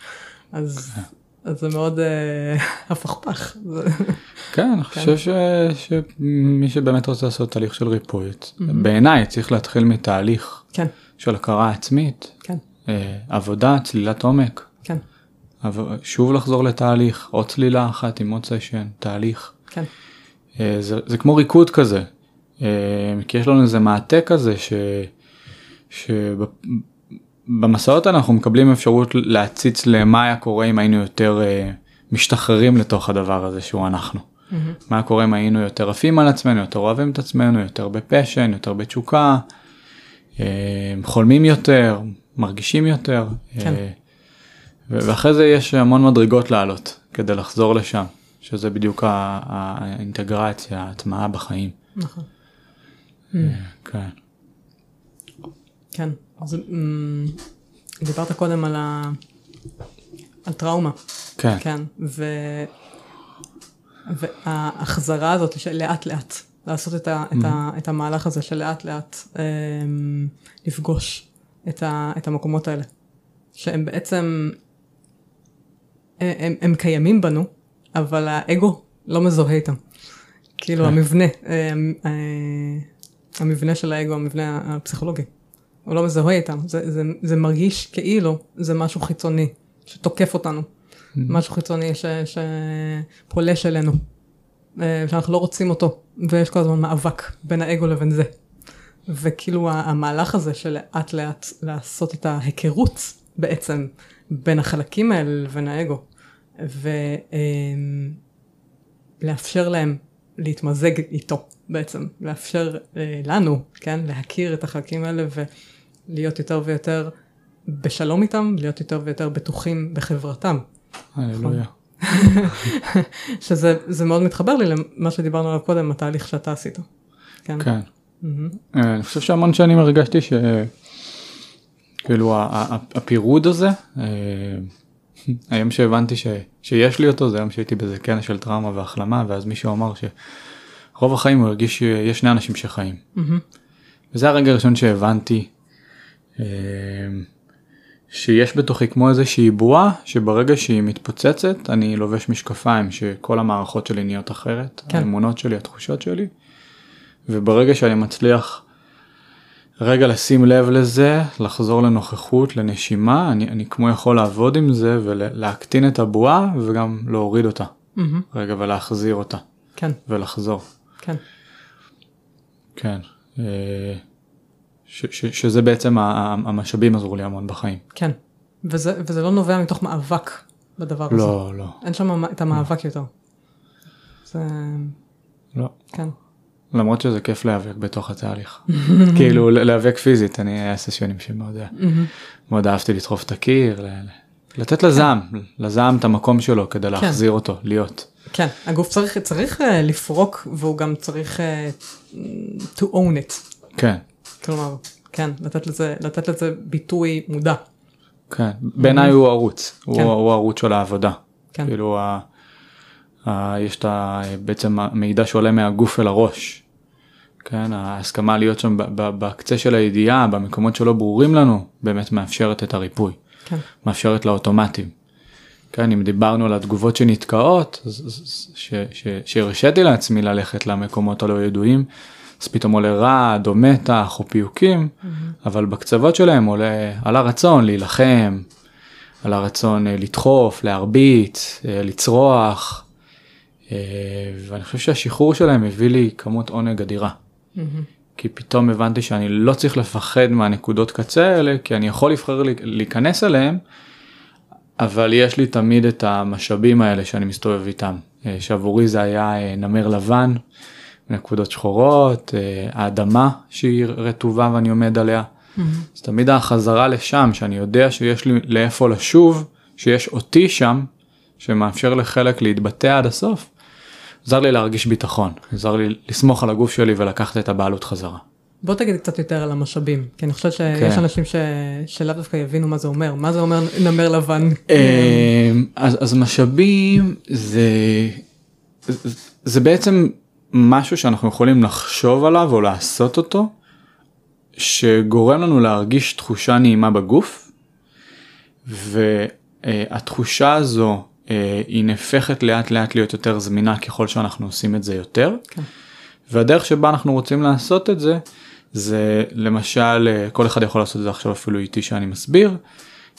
אז, כן. אז זה מאוד אה, [laughs] הפכפך. כן, אני כן. חושב שמי שבאמת רוצה לעשות תהליך של ריפוי, בעיניי צריך להתחיל מתהליך כן. של הכרה עצמית, כן. אה, עבודה, צלילת עומק. כן. שוב לחזור לתהליך, עוד צלילה אחת עם עוד סשן, תהליך. כן. אה, זה, זה כמו ריקוד כזה, כי יש לנו איזה מעטה כזה ש... במסעות אנחנו מקבלים אפשרות להציץ למה היה קורה אם היינו יותר uh, משתחררים לתוך הדבר הזה שהוא אנחנו. Mm-hmm. מה קורה אם היינו יותר עפים על עצמנו, יותר אוהבים את עצמנו, יותר בפשן, יותר בתשוקה, חולמים יותר, מרגישים יותר. כן. ואחרי זה יש המון מדרגות לעלות כדי לחזור לשם, שזה בדיוק האינטגרציה, ההטמעה בחיים. נכון. Uh, כן. כן, אז אמ, דיברת קודם על, ה... על טראומה. כן. כן, ו... וההחזרה הזאת של לאט לאט, לעשות את, ה... mm-hmm. את, ה... את המהלך הזה של לאט לאט אמ... לפגוש את, ה... את המקומות האלה, שהם בעצם, הם, הם קיימים בנו, אבל האגו לא מזוהה איתם. כאילו כן. המבנה, אמ, אה, המבנה של האגו, המבנה הפסיכולוגי. הוא לא מזוהה איתם, זה, זה, זה מרגיש כאילו זה משהו חיצוני, שתוקף אותנו, mm-hmm. משהו חיצוני ש, שפולש אלינו, אה, שאנחנו לא רוצים אותו, ויש כל הזמן מאבק בין האגו לבין זה. וכאילו המהלך הזה של לאט לאט לעשות את ההיכרות בעצם בין החלקים האלה לבין האגו, ולאפשר להם להתמזג איתו בעצם, לאפשר אה, לנו, כן, להכיר את החלקים האלה להיות יותר ויותר בשלום איתם, להיות יותר ויותר בטוחים בחברתם. הללויה. [laughs] שזה מאוד מתחבר לי למה שדיברנו עליו קודם, התהליך שאתה עשית. כן. כן. אה, אני חושב שהמון שנים הרגשתי שכאילו הפירוד הזה, אה, היום שהבנתי ש... שיש לי אותו זה היום שהייתי באיזה כנס של טראומה והחלמה ואז מישהו אמר שרוב החיים הוא הרגיש שיש שני אנשים שחיים. וזה הרגע הראשון שהבנתי אמ, שיש בתוכי כמו איזושהי בועה שברגע שהיא מתפוצצת אני לובש משקפיים שכל המערכות שלי נהיות אחרת, כן. האמונות שלי, התחושות שלי, וברגע שאני מצליח רגע לשים לב לזה, לחזור לנוכחות, לנשימה, אני, אני כמו יכול לעבוד עם זה ולהקטין את הבועה וגם להוריד אותה, mm-hmm. רגע ולהחזיר אותה, כן. ולחזור. כן. כן. אה, ש, ש, שזה בעצם המשאבים עזרו לי המון בחיים. כן, וזה, וזה לא נובע מתוך מאבק בדבר לא, הזה. לא, לא. אין שם את המאבק לא. יותר. זה... לא. כן. למרות שזה כיף להיאבק בתוך התהליך. [laughs] כאילו להיאבק פיזית, אני היה ססיונים שמאוד מאוד אהבתי לדחוף את הקיר, לתת לזעם. לזעם את המקום שלו כדי כן. להחזיר אותו, להיות. כן, הגוף צריך, צריך uh, לפרוק והוא גם צריך uh, to own it. כן. כלומר, כן, לתת לזה, לתת לזה ביטוי מודע. כן, בעיניי הוא ערוץ, כן. הוא, הוא ערוץ של העבודה. כן. כאילו, ה, ה, יש את ה, בעצם המידע שעולה מהגוף אל הראש. כן, ההסכמה להיות שם בקצה של הידיעה, במקומות שלא ברורים לנו, באמת מאפשרת את הריפוי. כן. מאפשרת לאוטומטים. כן, אם דיברנו על התגובות שנתקעות, שהרשיתי לעצמי ללכת למקומות הלא ידועים, אז פתאום עולה רעד או מתח או פיוקים, mm-hmm. אבל בקצוות שלהם עולה על הרצון להילחם, על הרצון אה, לדחוף, להרביץ, אה, לצרוח, אה, ואני חושב שהשחרור שלהם הביא לי כמות עונג אדירה. כי פתאום הבנתי שאני לא צריך לפחד מהנקודות קצה האלה, כי אני יכול לבחר להיכנס אליהם, אבל יש לי תמיד את המשאבים האלה שאני מסתובב איתם. אה, שעבורי זה היה אה, נמר לבן, נקודות שחורות, אה, האדמה שהיא רטובה ואני עומד עליה. אז תמיד החזרה לשם, שאני יודע שיש לי לאיפה לשוב, שיש אותי שם, שמאפשר לחלק להתבטא עד הסוף, עזר לי להרגיש ביטחון, עזר לי לסמוך על הגוף שלי ולקחת את הבעלות חזרה. בוא תגיד קצת יותר על המשאבים, כי אני חושבת שיש כן. אנשים ש... שלאו דווקא יבינו מה זה אומר, מה זה אומר נמר לבן. אה, אז, אז משאבים זה, זה- זה בעצם משהו שאנחנו יכולים לחשוב עליו או לעשות אותו, שגורם לנו להרגיש תחושה נעימה בגוף, והתחושה הזו היא נהפכת לאט לאט להיות יותר זמינה ככל שאנחנו עושים את זה יותר. כן. והדרך שבה אנחנו רוצים לעשות את זה, זה למשל, אה, כל אחד יכול לעשות את זה עכשיו אפילו איתי שאני מסביר,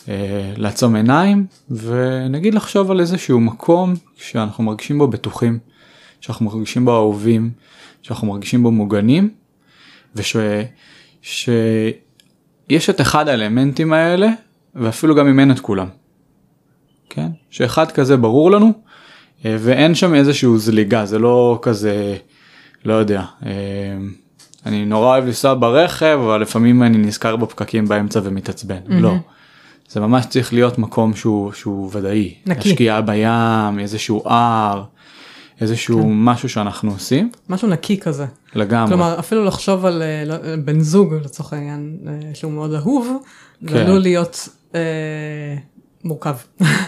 אה, לעצום עיניים ונגיד לחשוב על איזשהו מקום שאנחנו מרגישים בו בטוחים, שאנחנו מרגישים בו אהובים, שאנחנו מרגישים בו מוגנים, ושיש את אחד האלמנטים האלה, ואפילו גם אם אין את כולם. כן? שאחד כזה ברור לנו, אה, ואין שם איזשהו זליגה, זה לא כזה, לא יודע, אה, אני נורא אוהב לנסוע ברכב, אבל לפעמים אני נזכר בפקקים באמצע ומתעצבן, לא. זה ממש צריך להיות מקום שהוא, שהוא ודאי. נקי. השקיעה בים, איזשהו הר, איזשהו כן. משהו שאנחנו עושים, משהו נקי כזה. לגמרי. כלומר, אפילו לחשוב על אה, לא- בן זוג, לצורך העניין, שהוא מאוד אהוב, כן. עלול להיות אה, מורכב.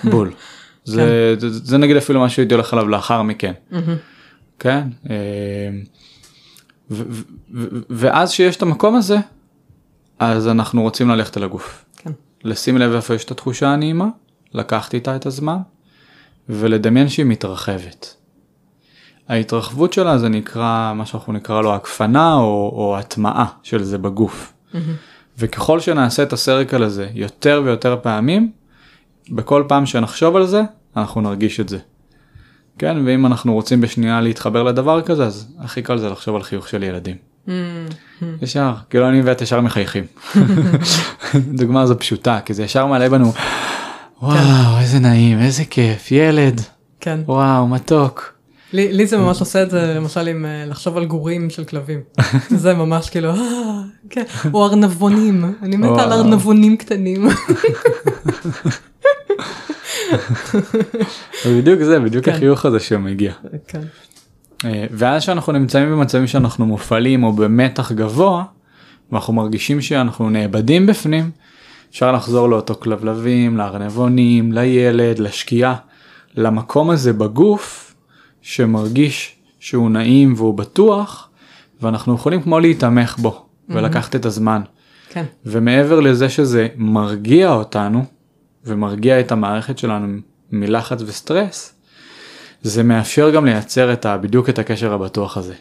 בול. [laughs] זה, זה, זה נגיד אפילו מה שהייתי הולך עליו לאחר מכן. כן? אה, ואז שיש את המקום הזה, אז אנחנו רוצים ללכת אל הגוף. כן. לשים לב איפה יש את התחושה הנעימה, לקחת איתה את הזמן, ולדמיין שהיא מתרחבת. ההתרחבות שלה זה נקרא, מה שאנחנו נקרא לו הקפנה או, או הטמעה של זה בגוף. וככל שנעשה את הסרקל הזה יותר ויותר פעמים, בכל פעם שנחשוב על זה, אנחנו נרגיש את זה. כן, ואם אנחנו רוצים בשנייה להתחבר לדבר כזה, אז הכי קל זה לחשוב על חיוך של ילדים. ישר, כאילו אני ואת ישר מחייכים. [laughs] דוגמה זו פשוטה, כי זה ישר מעלה בנו, וואו, איזה נעים, איזה כיף, ילד, כן. וואו, מתוק. לי, לי זה ממש עושה את זה למשל עם אה, לחשוב על גורים של כלבים. [laughs] זה ממש כאילו, אה, כן, או ארנבונים, אני מתה על. ארנבונים קטנים. [laughs] בדיוק זה, בדיוק כן. החיוך הזה שמגיע. כן. אה, ואז שאנחנו נמצאים במצבים שאנחנו מופעלים או במתח גבוה, ואנחנו מרגישים שאנחנו נאבדים בפנים, אפשר לחזור לאותו כלבלבים, לארנבונים, לילד, לשקיעה, למקום הזה בגוף שמרגיש שהוא נעים והוא בטוח, ואנחנו יכולים כמו להיתמך בו ולקחת את הזמן. כן. ומעבר לזה שזה מרגיע אותנו ומרגיע את המערכת שלנו מלחץ וסטרס, זה מאפשר גם לייצר את ה, בדיוק את הקשר הבטוח הזה.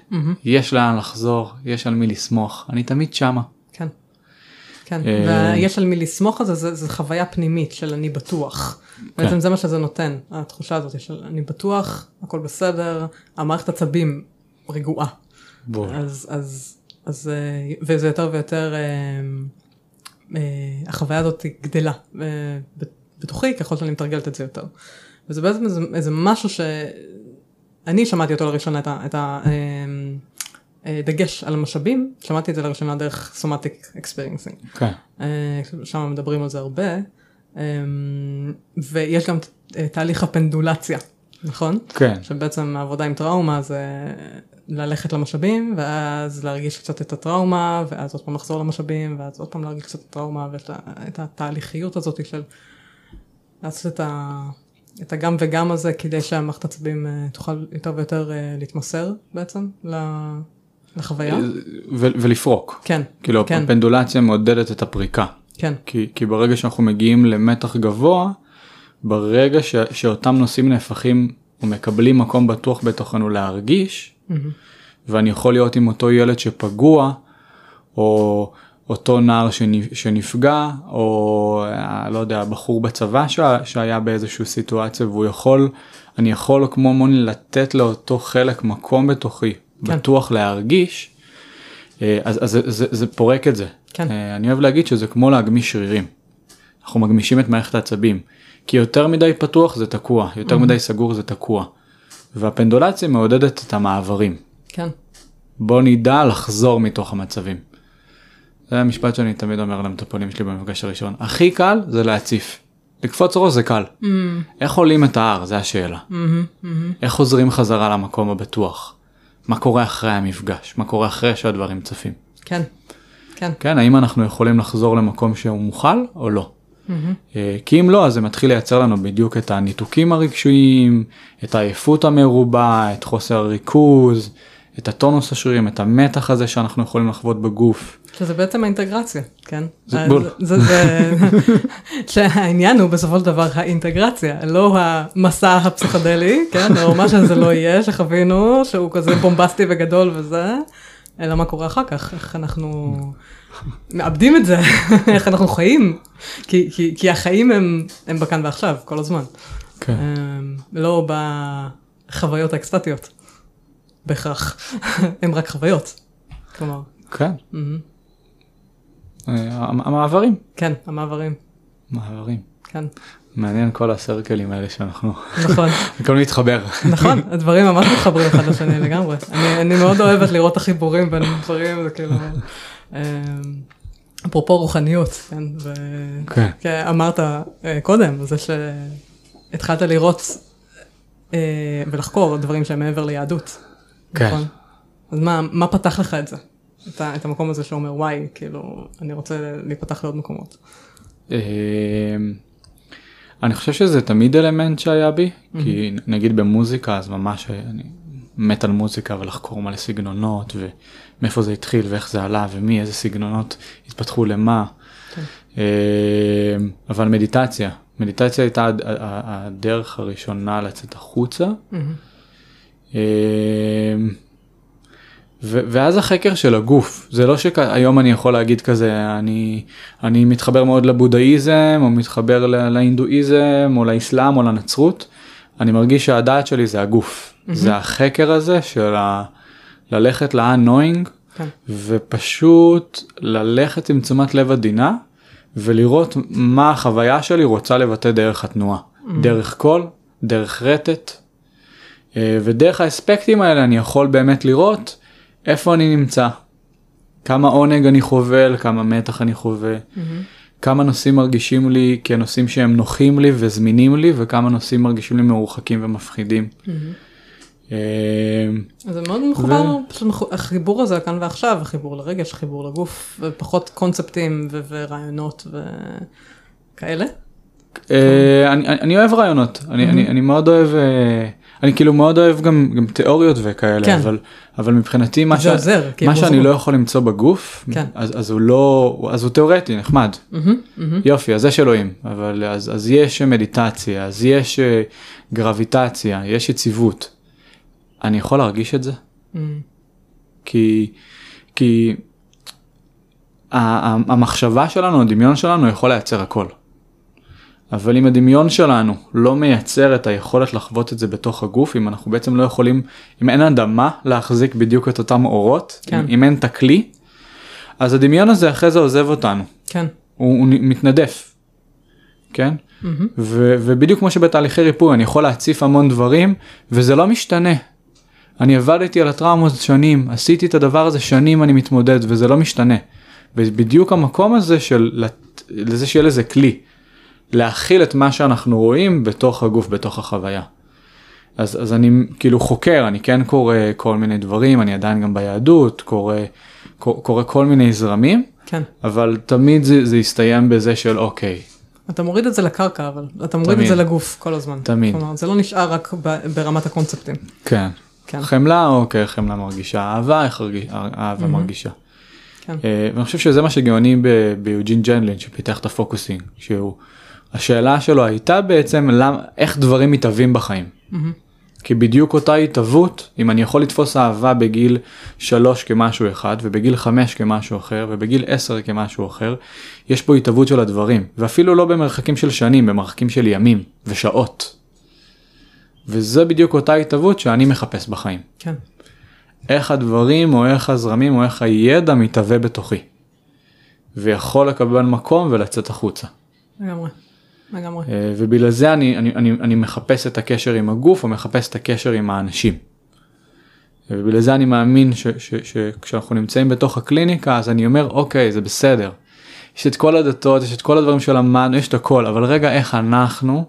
יש לאן לחזור, יש על מי לסמוך, אני תמיד שמה. כן. כן, אה, ויש על מי לסמוך על זה, זה, חוויה פנימית של אני בטוח. כן. בעצם זה מה שזה נותן, התחושה הזאת של אני בטוח, הכל בסדר, המערכת עצבים רגועה. בול. אז, אז, אז, אה, וזה יותר ויותר, אה, החוויה הזאת גדלה אה, בתוכי ככל שאני מתרגלת את זה יותר. וזה בעצם איזה, איזה משהו שאני שמעתי אותו לראשונה, את הדגש על המשאבים, שמעתי את זה לראשונה דרך somatic experiencing. כן. שם מדברים על זה הרבה, אה, ויש גם אה, תהליך הפנדולציה, נכון? כן. שבעצם העבודה עם טראומה זה ללכת למשאבים, ואז להרגיש קצת את הטראומה, ואז עוד פעם לחזור למשאבים, ואז עוד פעם להרגיש קצת את הטראומה, ויש לה- את התהליכיות הזאת של לעשות את, ה, את הגם וגם הזה, כדי שהמערכת עצבים אה, תוכל יותר ויותר אה, להתמסר בעצם ל- לחוויה. ו- ולפרוק. כן, כאילו כן. הפנדולציה מעודדת את הפריקה. כן, כי, כי ברגע שאנחנו מגיעים למתח גבוה, ברגע ש, שאותם נושאים נהפכים ומקבלים מקום בטוח בתוכנו להרגיש, ואני יכול להיות עם אותו ילד שפגוע, או, אותו נער שנ- שנפגע או אה, לא יודע בחור בצבא ש- שהיה באיזושהי סיטואציה והוא יכול אני יכול כמו מוני לתת לאותו חלק מקום בתוכי כן. בטוח להרגיש אה, אז, אז זה, זה, זה פורק את זה. כן. אה, אני אוהב להגיד שזה כמו להגמיש שרירים. אנחנו מגמישים את מערכת העצבים כי יותר מדי פתוח זה תקוע יותר מדי סגור זה תקוע. והפנדולציה מעודדת את המעברים. כן. בוא נדע לחזור מתוך המצבים. זה המשפט שאני תמיד אומר למטופלים שלי במפגש הראשון. הכי קל זה להציף. לקפוץ ראש זה קל. Mm, איך עולים את ההר? זה השאלה. מהמם, מהמם. איך חוזרים חזרה למקום הבטוח? מה קורה אחרי המפגש? מה קורה אחרי שהדברים צפים? כן. כן. כן, האם אנחנו יכולים לחזור למקום שהוא מוכל או לא? אה, כי אם לא אז זה מתחיל לייצר לנו בדיוק את הניתוקים הרגשיים, את העייפות המרובה, את חוסר הריכוז, את הטונוס השרירים, את המתח הזה שאנחנו יכולים לחוות בגוף. שזה בעצם האינטגרציה, כן? זה אז בול. זה, זה, [laughs] שהעניין הוא בסופו של דבר האינטגרציה, לא המסע הפסיכדלי, כן? או מה שזה לא יהיה שחווינו, שהוא כזה בומבסטי וגדול וזה, אלא מה קורה אחר כך, איך אנחנו מאבדים את זה, [laughs] איך אנחנו חיים, כי, כי, כי החיים הם, הם בכאן ועכשיו, כל הזמן. כן. הם לא בחוויות האקסטטיות, בהכרח, [laughs] הם רק חוויות. כלומר, כן. אה, המ- המעברים. כן, המעברים, מעברים. כן, מעניין כל הסרקלים האלה שאנחנו נכון, [laughs] הכל מתחבר. נכון, הדברים ממש מתחברים אחד לשני לגמרי. אני, אני מאוד אוהבת לראות את החיבורים בין דברים, זה כאילו, אמ, אפרופו רוחניות, כן, כן. ואמרת אה, קודם, זה שהתחלת לראות אה, ולחקור דברים שהם מעבר ליהדות, כן. נכון? אז מה, מה פתח לך את זה? את, ה, את המקום הזה שאומר וואי, כאילו, אני רוצה להיפתח לעוד מקומות. אה, אני חושב שזה תמיד אלמנט שהיה בי כי נגיד במוזיקה אז ממש אני מת על מוזיקה ולחקור מלא סגנונות ומאיפה זה התחיל ואיך זה עלה ומי איזה סגנונות התפתחו למה. כן. אה, אבל מדיטציה מדיטציה הייתה הדרך הראשונה לצאת החוצה. מהמם. אה, ו- ואז החקר של הגוף זה לא שהיום אני יכול להגיד כזה אני אני מתחבר מאוד לבודהיזם או מתחבר להינדואיזם או לאסלאם או לנצרות אני מרגיש שהדעת שלי זה הגוף זה החקר הזה של ה- ללכת ל-unknowing כן. ופשוט ללכת עם תשומת לב עדינה ולראות מה החוויה שלי רוצה לבטא דרך התנועה דרך קול דרך רטט אה, ודרך האספקטים האלה אני יכול באמת לראות איפה אני נמצא כמה עונג אני חווה כמה מתח אני חווה מהמם. כמה נושאים מרגישים לי כנושאים שהם נוחים לי וזמינים לי וכמה נושאים מרגישים לי מרוחקים ומפחידים. מהמם. אה, זה מאוד מחובר, החיבור הזה כאן ועכשיו, החיבור לרגש, החיבור לגוף, ופחות קונספטים ורעיונות וכאלה. אה, אני, אוהב רעיונות אני, אני מאוד אוהב אה, אני כאילו מאוד אוהב גם, תיאוריות וכאלה כן. אבל מבחינתי מה, שאני. לא יכול למצוא בגוף כן. אז, הוא לא אז הוא תיאורטי נחמד מהמם, מהמם. יופי אז יש אלוהים אבל אז, יש מדיטציה אז יש גרביטציה יש יציבות. אני יכול להרגיש את זה מהמם. כי כי המחשבה שלנו הדמיון שלנו יכול לייצר הכל. אבל אם הדמיון שלנו לא מייצר את היכולת לחוות את זה בתוך הגוף אם אנחנו בעצם לא יכולים אם אין אדמה להחזיק בדיוק את אותם אורות כן. אם, אם אין את הכלי אז הדמיון הזה אחרי זה עוזב אותנו כן. הוא, הוא מתנדף. כן מהמם. ו, ובדיוק כמו שבתהליכי ריפוי אני יכול להציף המון דברים וזה לא משתנה. אני עבדתי על הטראומות שנים עשיתי את הדבר הזה שנים אני מתמודד וזה לא משתנה. ובדיוק המקום הזה של לזה שיהיה לזה כלי. להכיל את מה שאנחנו רואים בתוך הגוף בתוך החוויה. אז, אז אני כאילו חוקר אני כן קורא כל מיני דברים אני עדיין גם ביהדות קורא קורא, קורא כל מיני זרמים כן. אבל תמיד זה, זה יסתיים בזה של אוקיי אתה מוריד את זה לקרקע, אבל אתה מוריד את תמיד. זה לגוף כל הזמן. תמיד. כלומר, זה לא נשאר רק ברמת הקונספטים. כן. כן. חמלה אוקיי חמלה מרגישה אהבה איך הרגיש, אהבה מרגישה. כן. אה, ואני חושב שזה מה שגאוני ב- ביוג'ין ג'נלין שפיתח את הפוקוסינג שהוא השאלה שלו הייתה בעצם למה איך דברים מתהווים בחיים. מהמם. כי בדיוק אותה התהוות, אם אני יכול לתפוס אהבה בגיל 3 כמשהו אחד, ובגיל 5 כמשהו אחר, ובגיל 10 כמשהו אחר, יש פה התהוות של הדברים, ואפילו לא במרחקים של שנים, במרחקים של ימים ושעות. וזה בדיוק אותה התהוות שאני מחפש בחיים. כן. איך הדברים, או איך הזרמים, או איך הידע מתהווה בתוכי. ויכול לקבל מקום ולצאת החוצה. לגמרי. לגמרי. אה, ובגלל זה אני, אני, אני, אני מחפש את הקשר עם הגוף או מחפש את הקשר עם האנשים. ובגלל זה אני מאמין שכשאנחנו נמצאים בתוך הקליניקה אז אני אומר אוקיי זה בסדר. יש את כל הדתות יש את כל הדברים שלמדנו יש את הכל אבל רגע איך אנחנו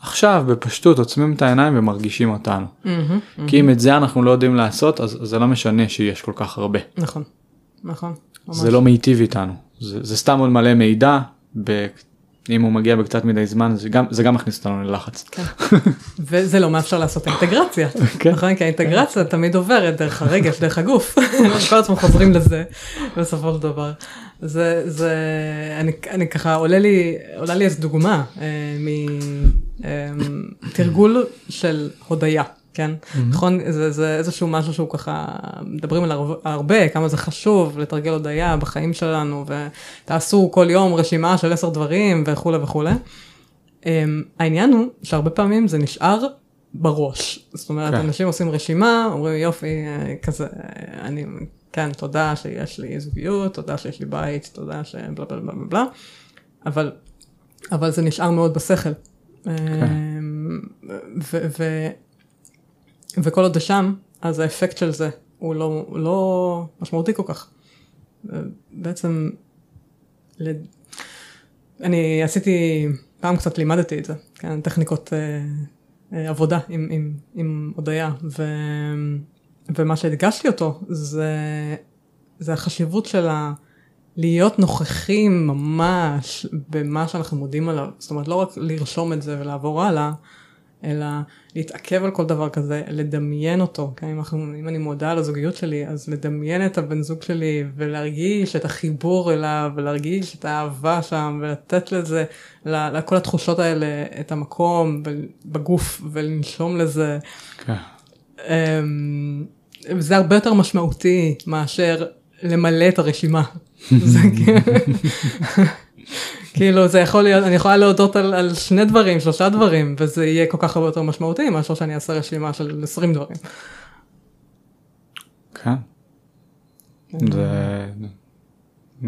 עכשיו בפשטות עוצמים את העיניים ומרגישים אותנו. Mm-hmm, mm-hmm. כי אם את זה אנחנו לא יודעים לעשות אז זה לא משנה שיש כל כך הרבה. נכון. נכון. ממש. זה לא מיטיב איתנו זה, זה סתם עוד מלא מידע אם הוא מגיע בקצת מדי זמן זה גם זה גם מכניס אותנו ללחץ. כן. וזה לא מאפשר לעשות אינטגרציה, [laughs] כן. נכון? כי האינטגרציה תמיד עוברת דרך הרגש, דרך הגוף, [laughs] כל הזמן חוזרים לזה בסופו של דבר. זה, זה, אני, אני ככה, עולה לי, עולה לי איזו דוגמה אה, מתרגול של הודיה. כן. נכון, זה, זה איזשהו משהו שהוא ככה, מדברים עליו הרבה, כמה זה חשוב לתרגל הודיה בחיים שלנו, ותעשו כל יום רשימה של עשר דברים וכולי וכולי. Um, העניין הוא שהרבה פעמים זה נשאר בראש, זאת אומרת, כן. אנשים עושים רשימה, אומרים יופי, אה, כזה, אני, כן, תודה שיש לי זוגיות, תודה שיש לי בית, תודה שבלה בלה בלה בלה, אבל, אבל זה נשאר מאוד בשכל. ו- וכל עוד זה שם, אז האפקט של זה הוא לא, לא משמעותי כל כך. בעצם, לד... אני עשיתי, פעם קצת לימדתי את זה, כן, טכניקות אה, אה, עבודה עם, עם, עם הודיה, ו, ומה שהדגשתי אותו זה, זה החשיבות של ה... להיות נוכחים ממש במה שאנחנו מודים עליו, זאת אומרת לא רק לרשום את זה ולעבור הלאה, אלא להתעכב על כל דבר כזה, לדמיין אותו, כן? אם, אנחנו, אם אני מודה על הזוגיות שלי, אז לדמיין את הבן זוג שלי ולהרגיש את החיבור אליו ולהרגיש את האהבה שם ולתת לזה, לכל התחושות האלה את המקום בגוף ולנשום לזה. כן. אמ, זה הרבה יותר משמעותי מאשר למלא את הרשימה. זה כן. כאילו זה יכול להיות, אני יכולה להודות על, על שני דברים, שלושה דברים, וזה יהיה כל כך הרבה יותר משמעותי מאשר שאני אעשה רשימה של 20 דברים. כן. זה,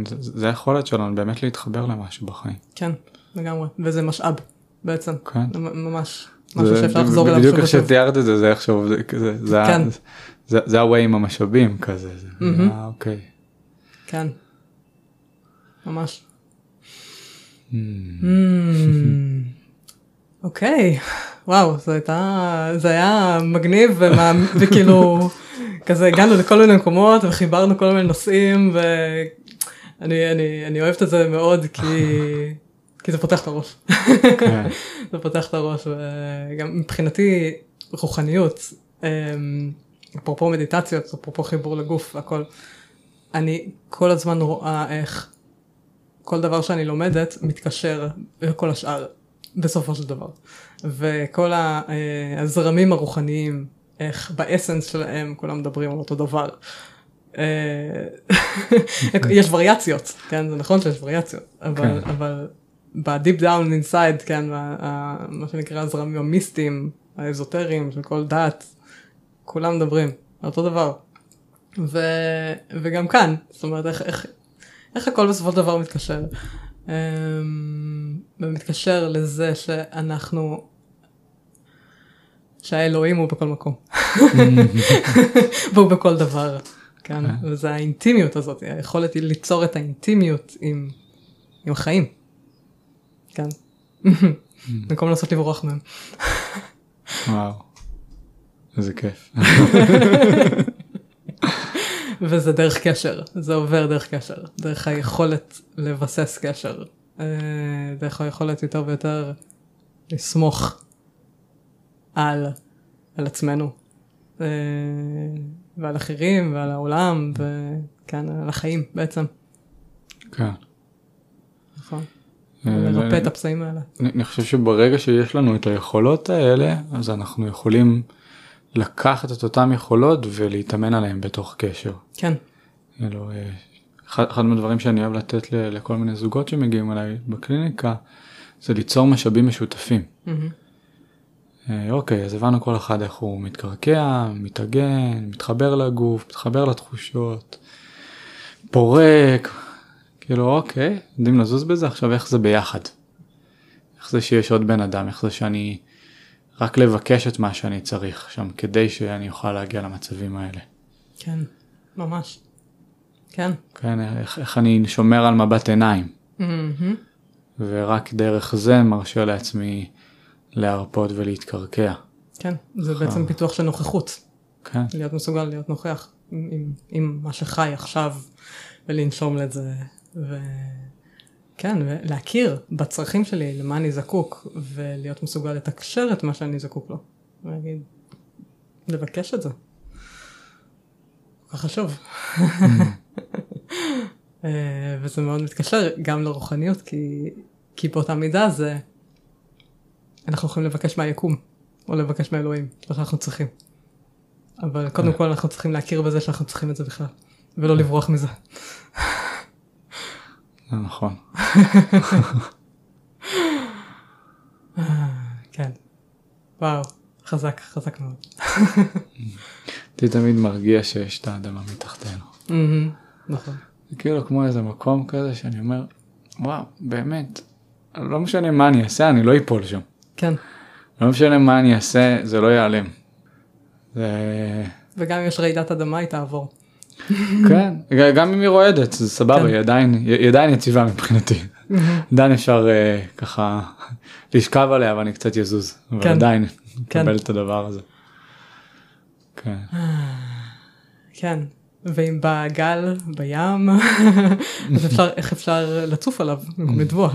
זה, זה היכולת שלנו באמת להתחבר למשהו בחיים. כן, לגמרי, וזה משאב בעצם. כן. ממש. משהו שאפשר לחזור אליו. בדיוק איך שתיארת את זה, זה איכשהו, זה, זה, זה, כן. זה, זה הווי עם המשאבים כזה, זה, mm-hmm. אוקיי. כן. ממש. אוקיי, וואו, זה הייתה, זה היה מגניב וכאילו, כזה הגענו לכל מיני מקומות וחיברנו כל מיני נושאים ואני אני, אני אוהבת את זה מאוד כי, כי זה פותח את הראש. כן. [laughs] זה פותח את הראש וגם מבחינתי רוחניות, אמ, אפרופו מדיטציות, אפרופו חיבור לגוף והכל, אני כל הזמן רואה איך כל דבר שאני לומדת מתקשר לכל השאר בסופו של דבר. וכל אה, הזרמים הרוחניים, איך ב essence שלהם כולם מדברים על אותו דבר. אה, [laughs] יש וריאציות, כן, זה נכון שיש וריאציות, אבל, כן. אבל ב deep down inside, כן, מה שנקרא הזרמים המיסטיים, האזוטריים של כל דת, כולם מדברים על אותו דבר. ו, וגם כאן, זאת אומרת איך, איך איך הכל בסופו של דבר מתקשר. אמ, ומתקשר לזה שאנחנו, שהאלוהים הוא בכל מקום. והוא בכל דבר. כן, כן, וזה האינטימיות הזאת, היכולת היא ליצור את האינטימיות עם, עם החיים. כן. במקום לנסות לברוח מהם. וואו, איזה כיף. [laughs] וזה דרך קשר, זה עובר דרך קשר, דרך היכולת לבסס קשר, אה, דרך היכולת יותר ויותר לסמוך על, על עצמנו, אה, ועל אחרים, ועל העולם, וכן, על החיים בעצם. כן. נכון. אה, לרפא את הפצעים האלה. אני חושב שברגע שיש לנו את היכולות האלה, אז אנחנו יכולים לקחת את אותם יכולות ולהתאמן עליהם בתוך קשר. כן. כאילו, אה, אחד, אחד מהדברים שאני אוהב לתת ל, לכל מיני זוגות שמגיעים אליי בקליניקה זה ליצור משאבים משותפים. מהמם. אה, אוקיי, אז הבנו כל אחד איך הוא מתקרקע, מתאגן, מתחבר לגוף, מתחבר לתחושות, פורק, כאילו אוקיי, יודעים לזוז בזה, עכשיו איך זה ביחד? איך זה שיש עוד בן אדם, איך זה שאני רק לבקש את מה שאני צריך שם כדי שאני אוכל להגיע למצבים האלה. כן, ממש. כן. כן, איך, איך אני שומר על מבט עיניים, מהמם. ורק דרך זה מרשה לעצמי להרפות ולהתקרקע. כן, זה בעצם פיתוח של נוכחות. כן, להיות מסוגל להיות נוכח עם, עם מה שחי עכשיו ולנשום לזה וכן ולהכיר בצרכים שלי למה אני זקוק ולהיות מסוגל לתקשר את מה שאני זקוק לו. ולהגיד, לבקש את זה. כל כך חשוב. אה, וזה מאוד מתקשר גם לרוחניות כי, כי באותה מידה זה אנחנו יכולים לבקש מהיקום או לבקש מאלוהים מה שאנחנו צריכים. אבל קודם כל אנחנו צריכים להכיר בזה שאנחנו צריכים את זה בכלל ולא לברוח מזה. זה נכון. [laughs] כן. וואו, חזק, חזק מאוד. [laughs] אותי תמיד מרגיע שיש את האדמה מתחתנו. נכון. זה כאילו כמו איזה מקום כזה שאני אומר, וואו, באמת, לא משנה מה אני אעשה, אני לא אפול שם. כן. לא משנה מה אני אעשה, זה לא ייעלם. זה... וגם אם יש רעידת אדמה היא תעבור. כן, גם אם היא רועדת, זה סבבה, כן. היא עדיין, היא עדיין יציבה מבחינתי. עדיין אפשר אה, ככה לשכב עליה ואני קצת יזוז, אבל כן. עדיין כן. לקבל את הדבר הזה. כן. כן. ואם בא גל בים, [laughs] אז אפשר, איך אפשר לצוף עליו לטבוע.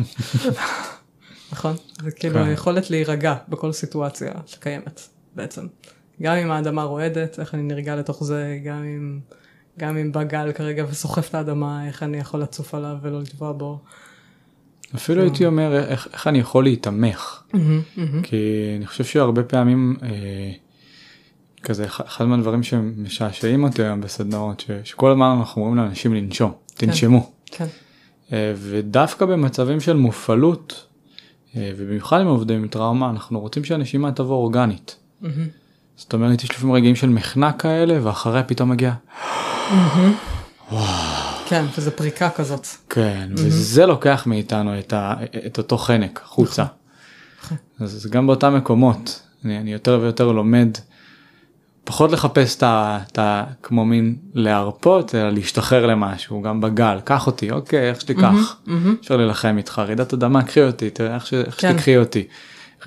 נכון? זה כאילו כן. היכולת להירגע בכל סיטואציה שקיימת בעצם. גם אם האדמה רועדת, איך אני נרגע לתוך זה, גם אם, גם אם בא גל כרגע וסוחף את האדמה, איך אני יכול לצוף עליו ולא לטבוע בו. אפילו הייתי אומר איך, איך אני יכול להיתמך. כי אני חושב שהרבה פעמים אה, כזה אחד מהדברים שמשעשעים אותי היום בסדנאות ש, שכל הזמן אנחנו אומרים לאנשים לנשום תנשמו כן. אה, ודווקא במצבים של מופעלות אה, ובמיוחד אם עובדים עם טראומה אנחנו רוצים שהנשימה תבוא אורגנית. זאת אומרת יש לפעמים רגעים של מחנק כאלה ואחריה פתאום מגיע כן, שזה פריקה כזאת. כן וזה לוקח מאיתנו את, ה, את אותו חנק החוצה. אז זה גם באותם מקומות אני, אני יותר ויותר לומד פחות לחפש את ה... כמו מין להרפות אלא להשתחרר למשהו גם בגל קח אותי אוקיי איך שתיקח מהמם. אפשר להילחם איתך רעידת אדמה קחי אותי תראה איך, ש... איך כן. שתקחי אותי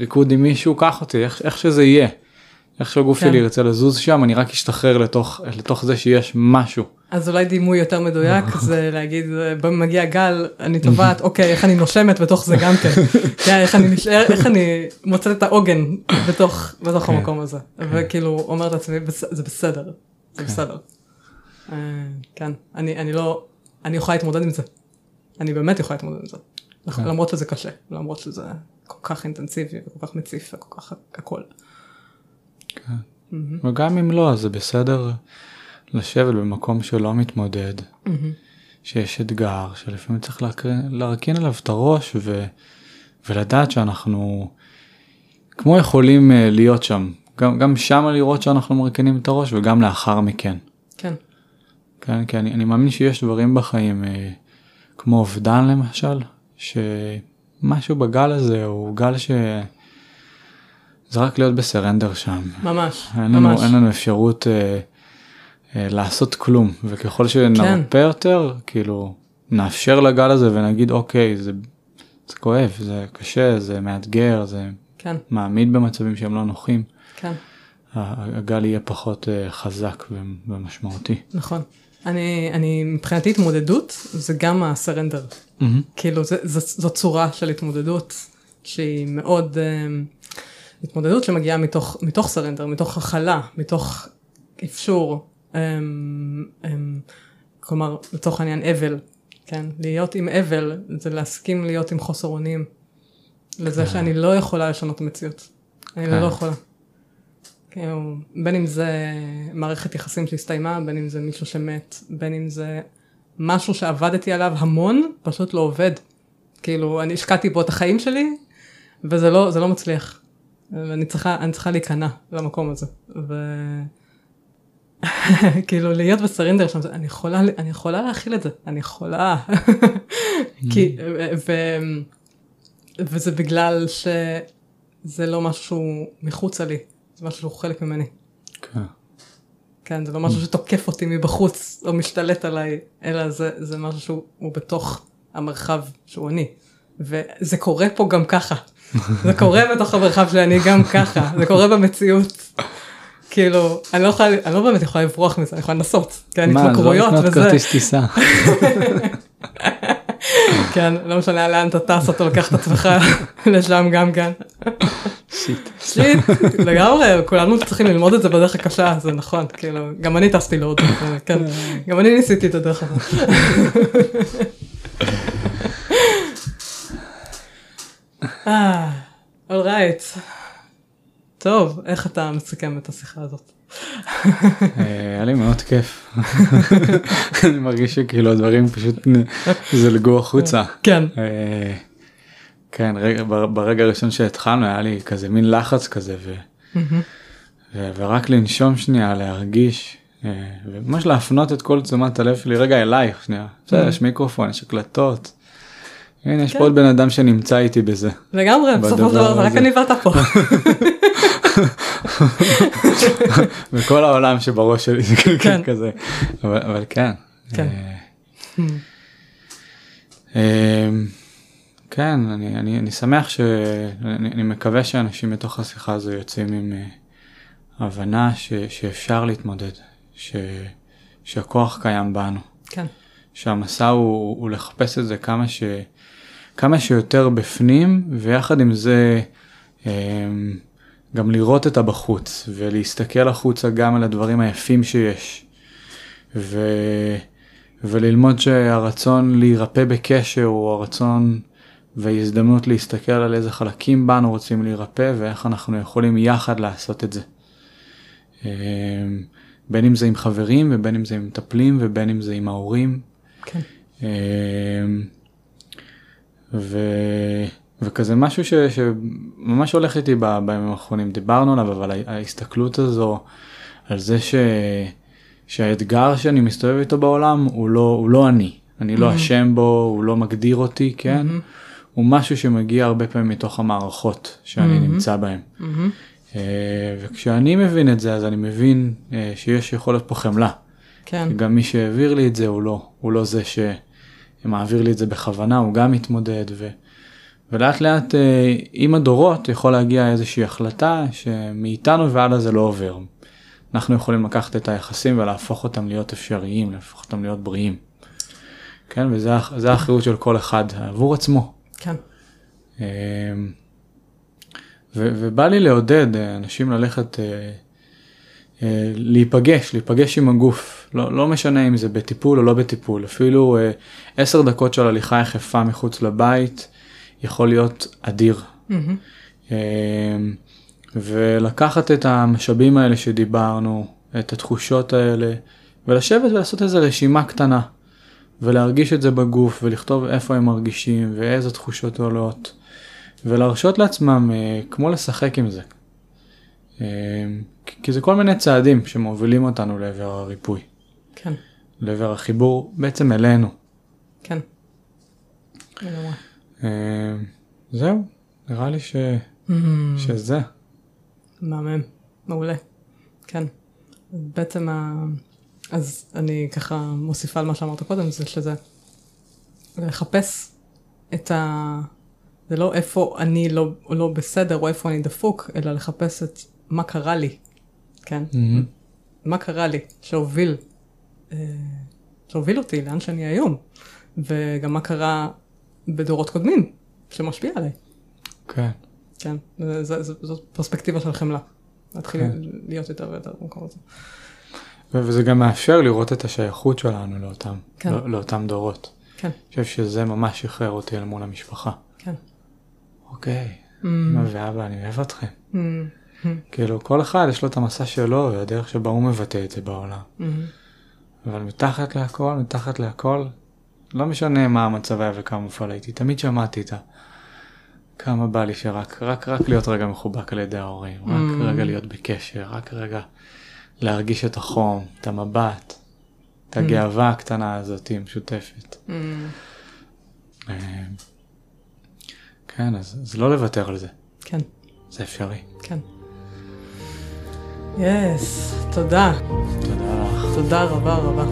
ריקוד עם מישהו קח אותי איך, איך שזה יהיה. איך שהגוף כן. שלי ירצה לזוז שם אני רק אשתחרר לתוך לתוך זה שיש משהו. אז אולי דימוי יותר מדויק זה להגיד בוא מגיע גל אני טובעת אוקיי איך אני נושמת בתוך זה גם כן [laughs] כן, איך אני נשאר איך אני מוצאת את העוגן בתוך בתוך כן. המקום הזה וכאילו אומרת לעצמי "בס- זה בסדר זה בסדר. אה, כן אני אני לא אני יכולה להתמודד עם זה אני באמת יכולה להתמודד עם זה כן. למרות שזה קשה למרות שזה כל כך אינטנסיבי וכל כך מציף וכל כך הכל. וגם אם לא אז זה בסדר לשבת במקום שלא מתמודד. שיש אתגר שלפעמים צריך להקרין, להרכין עליו את הראש ו, ולדעת שאנחנו כמו יכולים אה, להיות שם גם, גם שם לראות שאנחנו מרכינים את הראש וגם לאחר מכן. כן. כן, כי אני, אני מאמין שיש דברים בחיים אה, כמו אובדן למשל שמשהו בגל הזה הוא גל ש... זה רק להיות בסרנדר שם. ממש. אין לנו, ממש. אין לנו אפשרות אה, אה, לעשות כלום וככל שנרפה כן. יותר כאילו נאפשר לגל הזה ונגיד אוקיי זה, זה כואב זה קשה זה מאתגר זה כן. מעמיד במצבים שהם לא נוחים כן. הגל יהיה פחות אה, חזק ומשמעותי. נכון. אני, אני מבחינתי התמודדות זה גם הסרנדר. כאילו זה, זה, זו צורה של התמודדות שהיא מאוד um, התמודדות שמגיעה מתוך, מתוך סרנדר, מתוך הכלה, מתוך אפשור, um, um, כלומר לצורך העניין אבל, כן? להיות עם אבל זה להסכים להיות עם חוסר אונים, לזה כן. שאני לא יכולה לשנות את המציאות. אני כן. לא יכולה. כאילו, בין אם זה מערכת יחסים שהסתיימה, בין אם זה מישהו שמת, בין אם זה משהו שעבדתי עליו המון, פשוט לא עובד. כאילו, אני השקעתי בו את החיים שלי, וזה לא, לא מצליח. ואני צריכה, אני צריכה להיכנע למקום הזה. ו... [laughs] כאילו להיות בסרינדר שם, אני יכולה, אני יכולה להכיל את זה, אני יכולה. כי, ו, וזה בגלל שזה לא משהו מחוצה לי, זה משהו שהוא חלק ממני. כן. כן, זה לא משהו שתוקף אותי מבחוץ או משתלט עליי, אלא זה, זה משהו שהוא בתוך המרחב שהוא אני. וזה קורה פה גם ככה. זה קורה בתוך המרחב שלי, אני גם ככה, זה קורה במציאות. כאילו, אני לא יכולה, אני לא באמת יכולה לברוח מזה, אני יכולה לנסות, כן, התמכרויות וזה. מה, לא לקנות כרטיס טיסה. כן, לא משנה לאן אתה טס, אתה לוקח את עצמך לשם גם כן. שיט. שיט, לגמרי, כולנו צריכים ללמוד את זה בדרך הקשה, זה נכון, כאילו, גם אני טסתי להודו, כן, גם אני ניסיתי את הדרך הזאת. אה, אולרייט. טוב, איך אתה מסכם את השיחה הזאת? היה לי מאוד כיף. אני מרגיש שכאילו הדברים פשוט זלגו החוצה. כן. כן, ברגע הראשון שהתחלנו היה לי כזה מין לחץ כזה, ורק לנשום שנייה, להרגיש, וממש להפנות את כל תשומת הלב שלי רגע אלייך שנייה. בסדר, יש מיקרופון, יש הקלטות. הנה יש פה עוד בן אדם שנמצא איתי בזה. לגמרי, בסופו של דבר רק אני ואתה פה. [laughs] וכל העולם שבראש שלי זה כן. כזה, אבל כן. כן. כן, אני, אני, אני שמח ש... אני, אני מקווה שאנשים בתוך השיחה הזו יוצאים עם uh, הבנה ש, שאפשר להתמודד, ש, שהכוח קיים בנו. כן. שהמסע הוא, הוא לחפש את זה כמה, ש, כמה שיותר בפנים, ויחד עם זה um, גם לראות את הבחוץ, ולהסתכל החוצה גם על הדברים היפים שיש. ו... וללמוד שהרצון להירפא בקשר הוא הרצון וההזדמנות להסתכל על איזה חלקים בנו רוצים להירפא ואיך אנחנו יכולים יחד לעשות את זה. אמ, בין אם זה עם חברים ובין אם זה עם מטפלים ובין אם זה עם ההורים. כן. ו... וכזה משהו ש... שממש הולך איתי בימים האחרונים, דיברנו עליו, אבל ההסתכלות הזו על זה ש... שהאתגר שאני מסתובב איתו בעולם הוא לא, הוא לא אני, אני לא אשם בו, הוא לא מגדיר אותי, כן? הוא משהו שמגיע הרבה פעמים מתוך המערכות שאני נמצא בהן. וכשאני מבין את זה אז אני מבין שיש יכול להיות פה חמלה. כן. גם מי שהעביר לי את זה הוא לא, הוא לא זה שמעביר לי את זה בכוונה, הוא גם מתמודד. ו... ולאט לאט עם הדורות יכול להגיע איזושהי החלטה שמאיתנו והלאה זה לא עובר. אנחנו יכולים לקחת את היחסים ולהפוך אותם להיות אפשריים, להפוך אותם להיות בריאים. כן, וזה האחריות של כל אחד עבור עצמו. כן. ו- ובא לי לעודד אנשים ללכת להיפגש, להיפגש עם הגוף, לא, לא משנה אם זה בטיפול או לא בטיפול, אפילו עשר דקות של הליכה יחפה מחוץ לבית יכול להיות אדיר. Mm-hmm. ולקחת את המשאבים האלה שדיברנו, את התחושות האלה, ולשבת ולעשות איזה רשימה קטנה, ולהרגיש את זה בגוף, ולכתוב איפה הם מרגישים, ואיזה תחושות עולות, ולהרשות לעצמם אה, כמו לשחק עם זה. אה, כי זה כל מיני צעדים שמובילים אותנו לעבר הריפוי. כן. לעבר החיבור בעצם אלינו. כן. אה, זהו, נראה לי ש... mm-hmm. שזה. מהמם, מעולה, כן. בעצם, ה... אז אני ככה מוסיפה על מה שאמרת קודם, זה שזה לחפש את ה... זה לא איפה אני לא, לא בסדר או איפה אני דפוק, אלא לחפש את מה קרה לי, כן? Mm-hmm. מה קרה לי שהוביל, אה, שהוביל אותי לאן שאני היום, וגם מה קרה בדורות קודמים שמשפיע עליי. כן. כן, זאת פרספקטיבה של חמלה. להתחיל כן. להיות יותר ויותר במקום הזה. וזה גם מאפשר לראות את השייכות שלנו לאותם, כן. לא, לאותם דורות. כן. אני חושב שזה ממש שחרר אותי אל מול המשפחה. כן. אוקיי, אמא mm. ואבא, אני אוהב אתכם. Mm. כאילו כל אחד יש לו את המסע שלו והדרך שבה הוא מבטא את זה בעולם. אבל מתחת להכל, מתחת להכל, לא משנה מה המצב היה וכמה מופעל הייתי, תמיד שמעתי את ה... כמה בא לי שרק, רק, רק להיות רגע מחובק על ידי ההורים, רק Mm. רגע להיות בקשר, רק רגע להרגיש את החום, את המבט, את הגאווה הקטנה הזאת המשותפת. אה, כן, אז, אז לא לוותר על זה, כן, זה אפשרי. כן. יס, תודה. תודה לך. תודה רבה רבה.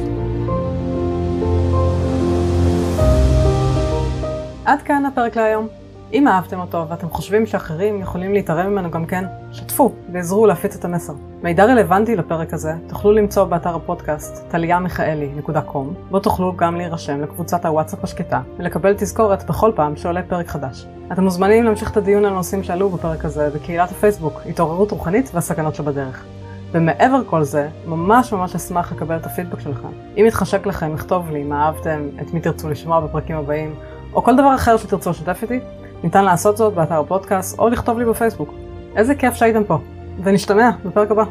עד כאן הפרק להיום. אם אהבתם אותו ואתם חושבים שאחרים יכולים להתערב ממנו גם כן, שתפו ועזרו להפיץ את המסר. מידע רלוונטי לפרק הזה תוכלו למצוא באתר הפודקאסט טליאמיכאלי.com, בו תוכלו גם להירשם לקבוצת הוואטסאפ השקטה ולקבל תזכורת בכל פעם שעולה פרק חדש. אתם מוזמנים להמשיך את הדיון על הנושאים שעלו בפרק הזה בקהילת הפייסבוק התעוררות רוחנית והסכנות שבדרך. ומעבר כל זה, ממש ממש אשמח לקבל את הפידבק שלכם. אם יתחשק לכם לכתוב לי מה אהבתם, את מי תרצו לשמוע בפרקים הבאים, או כל דבר אחר שתרצו לשתף איתי, ניתן לעשות זאת באתר הפודקאסט או לכתוב לי בפייסבוק. איזה כיף שהייתם פה, ונשתמע בפרק הבא.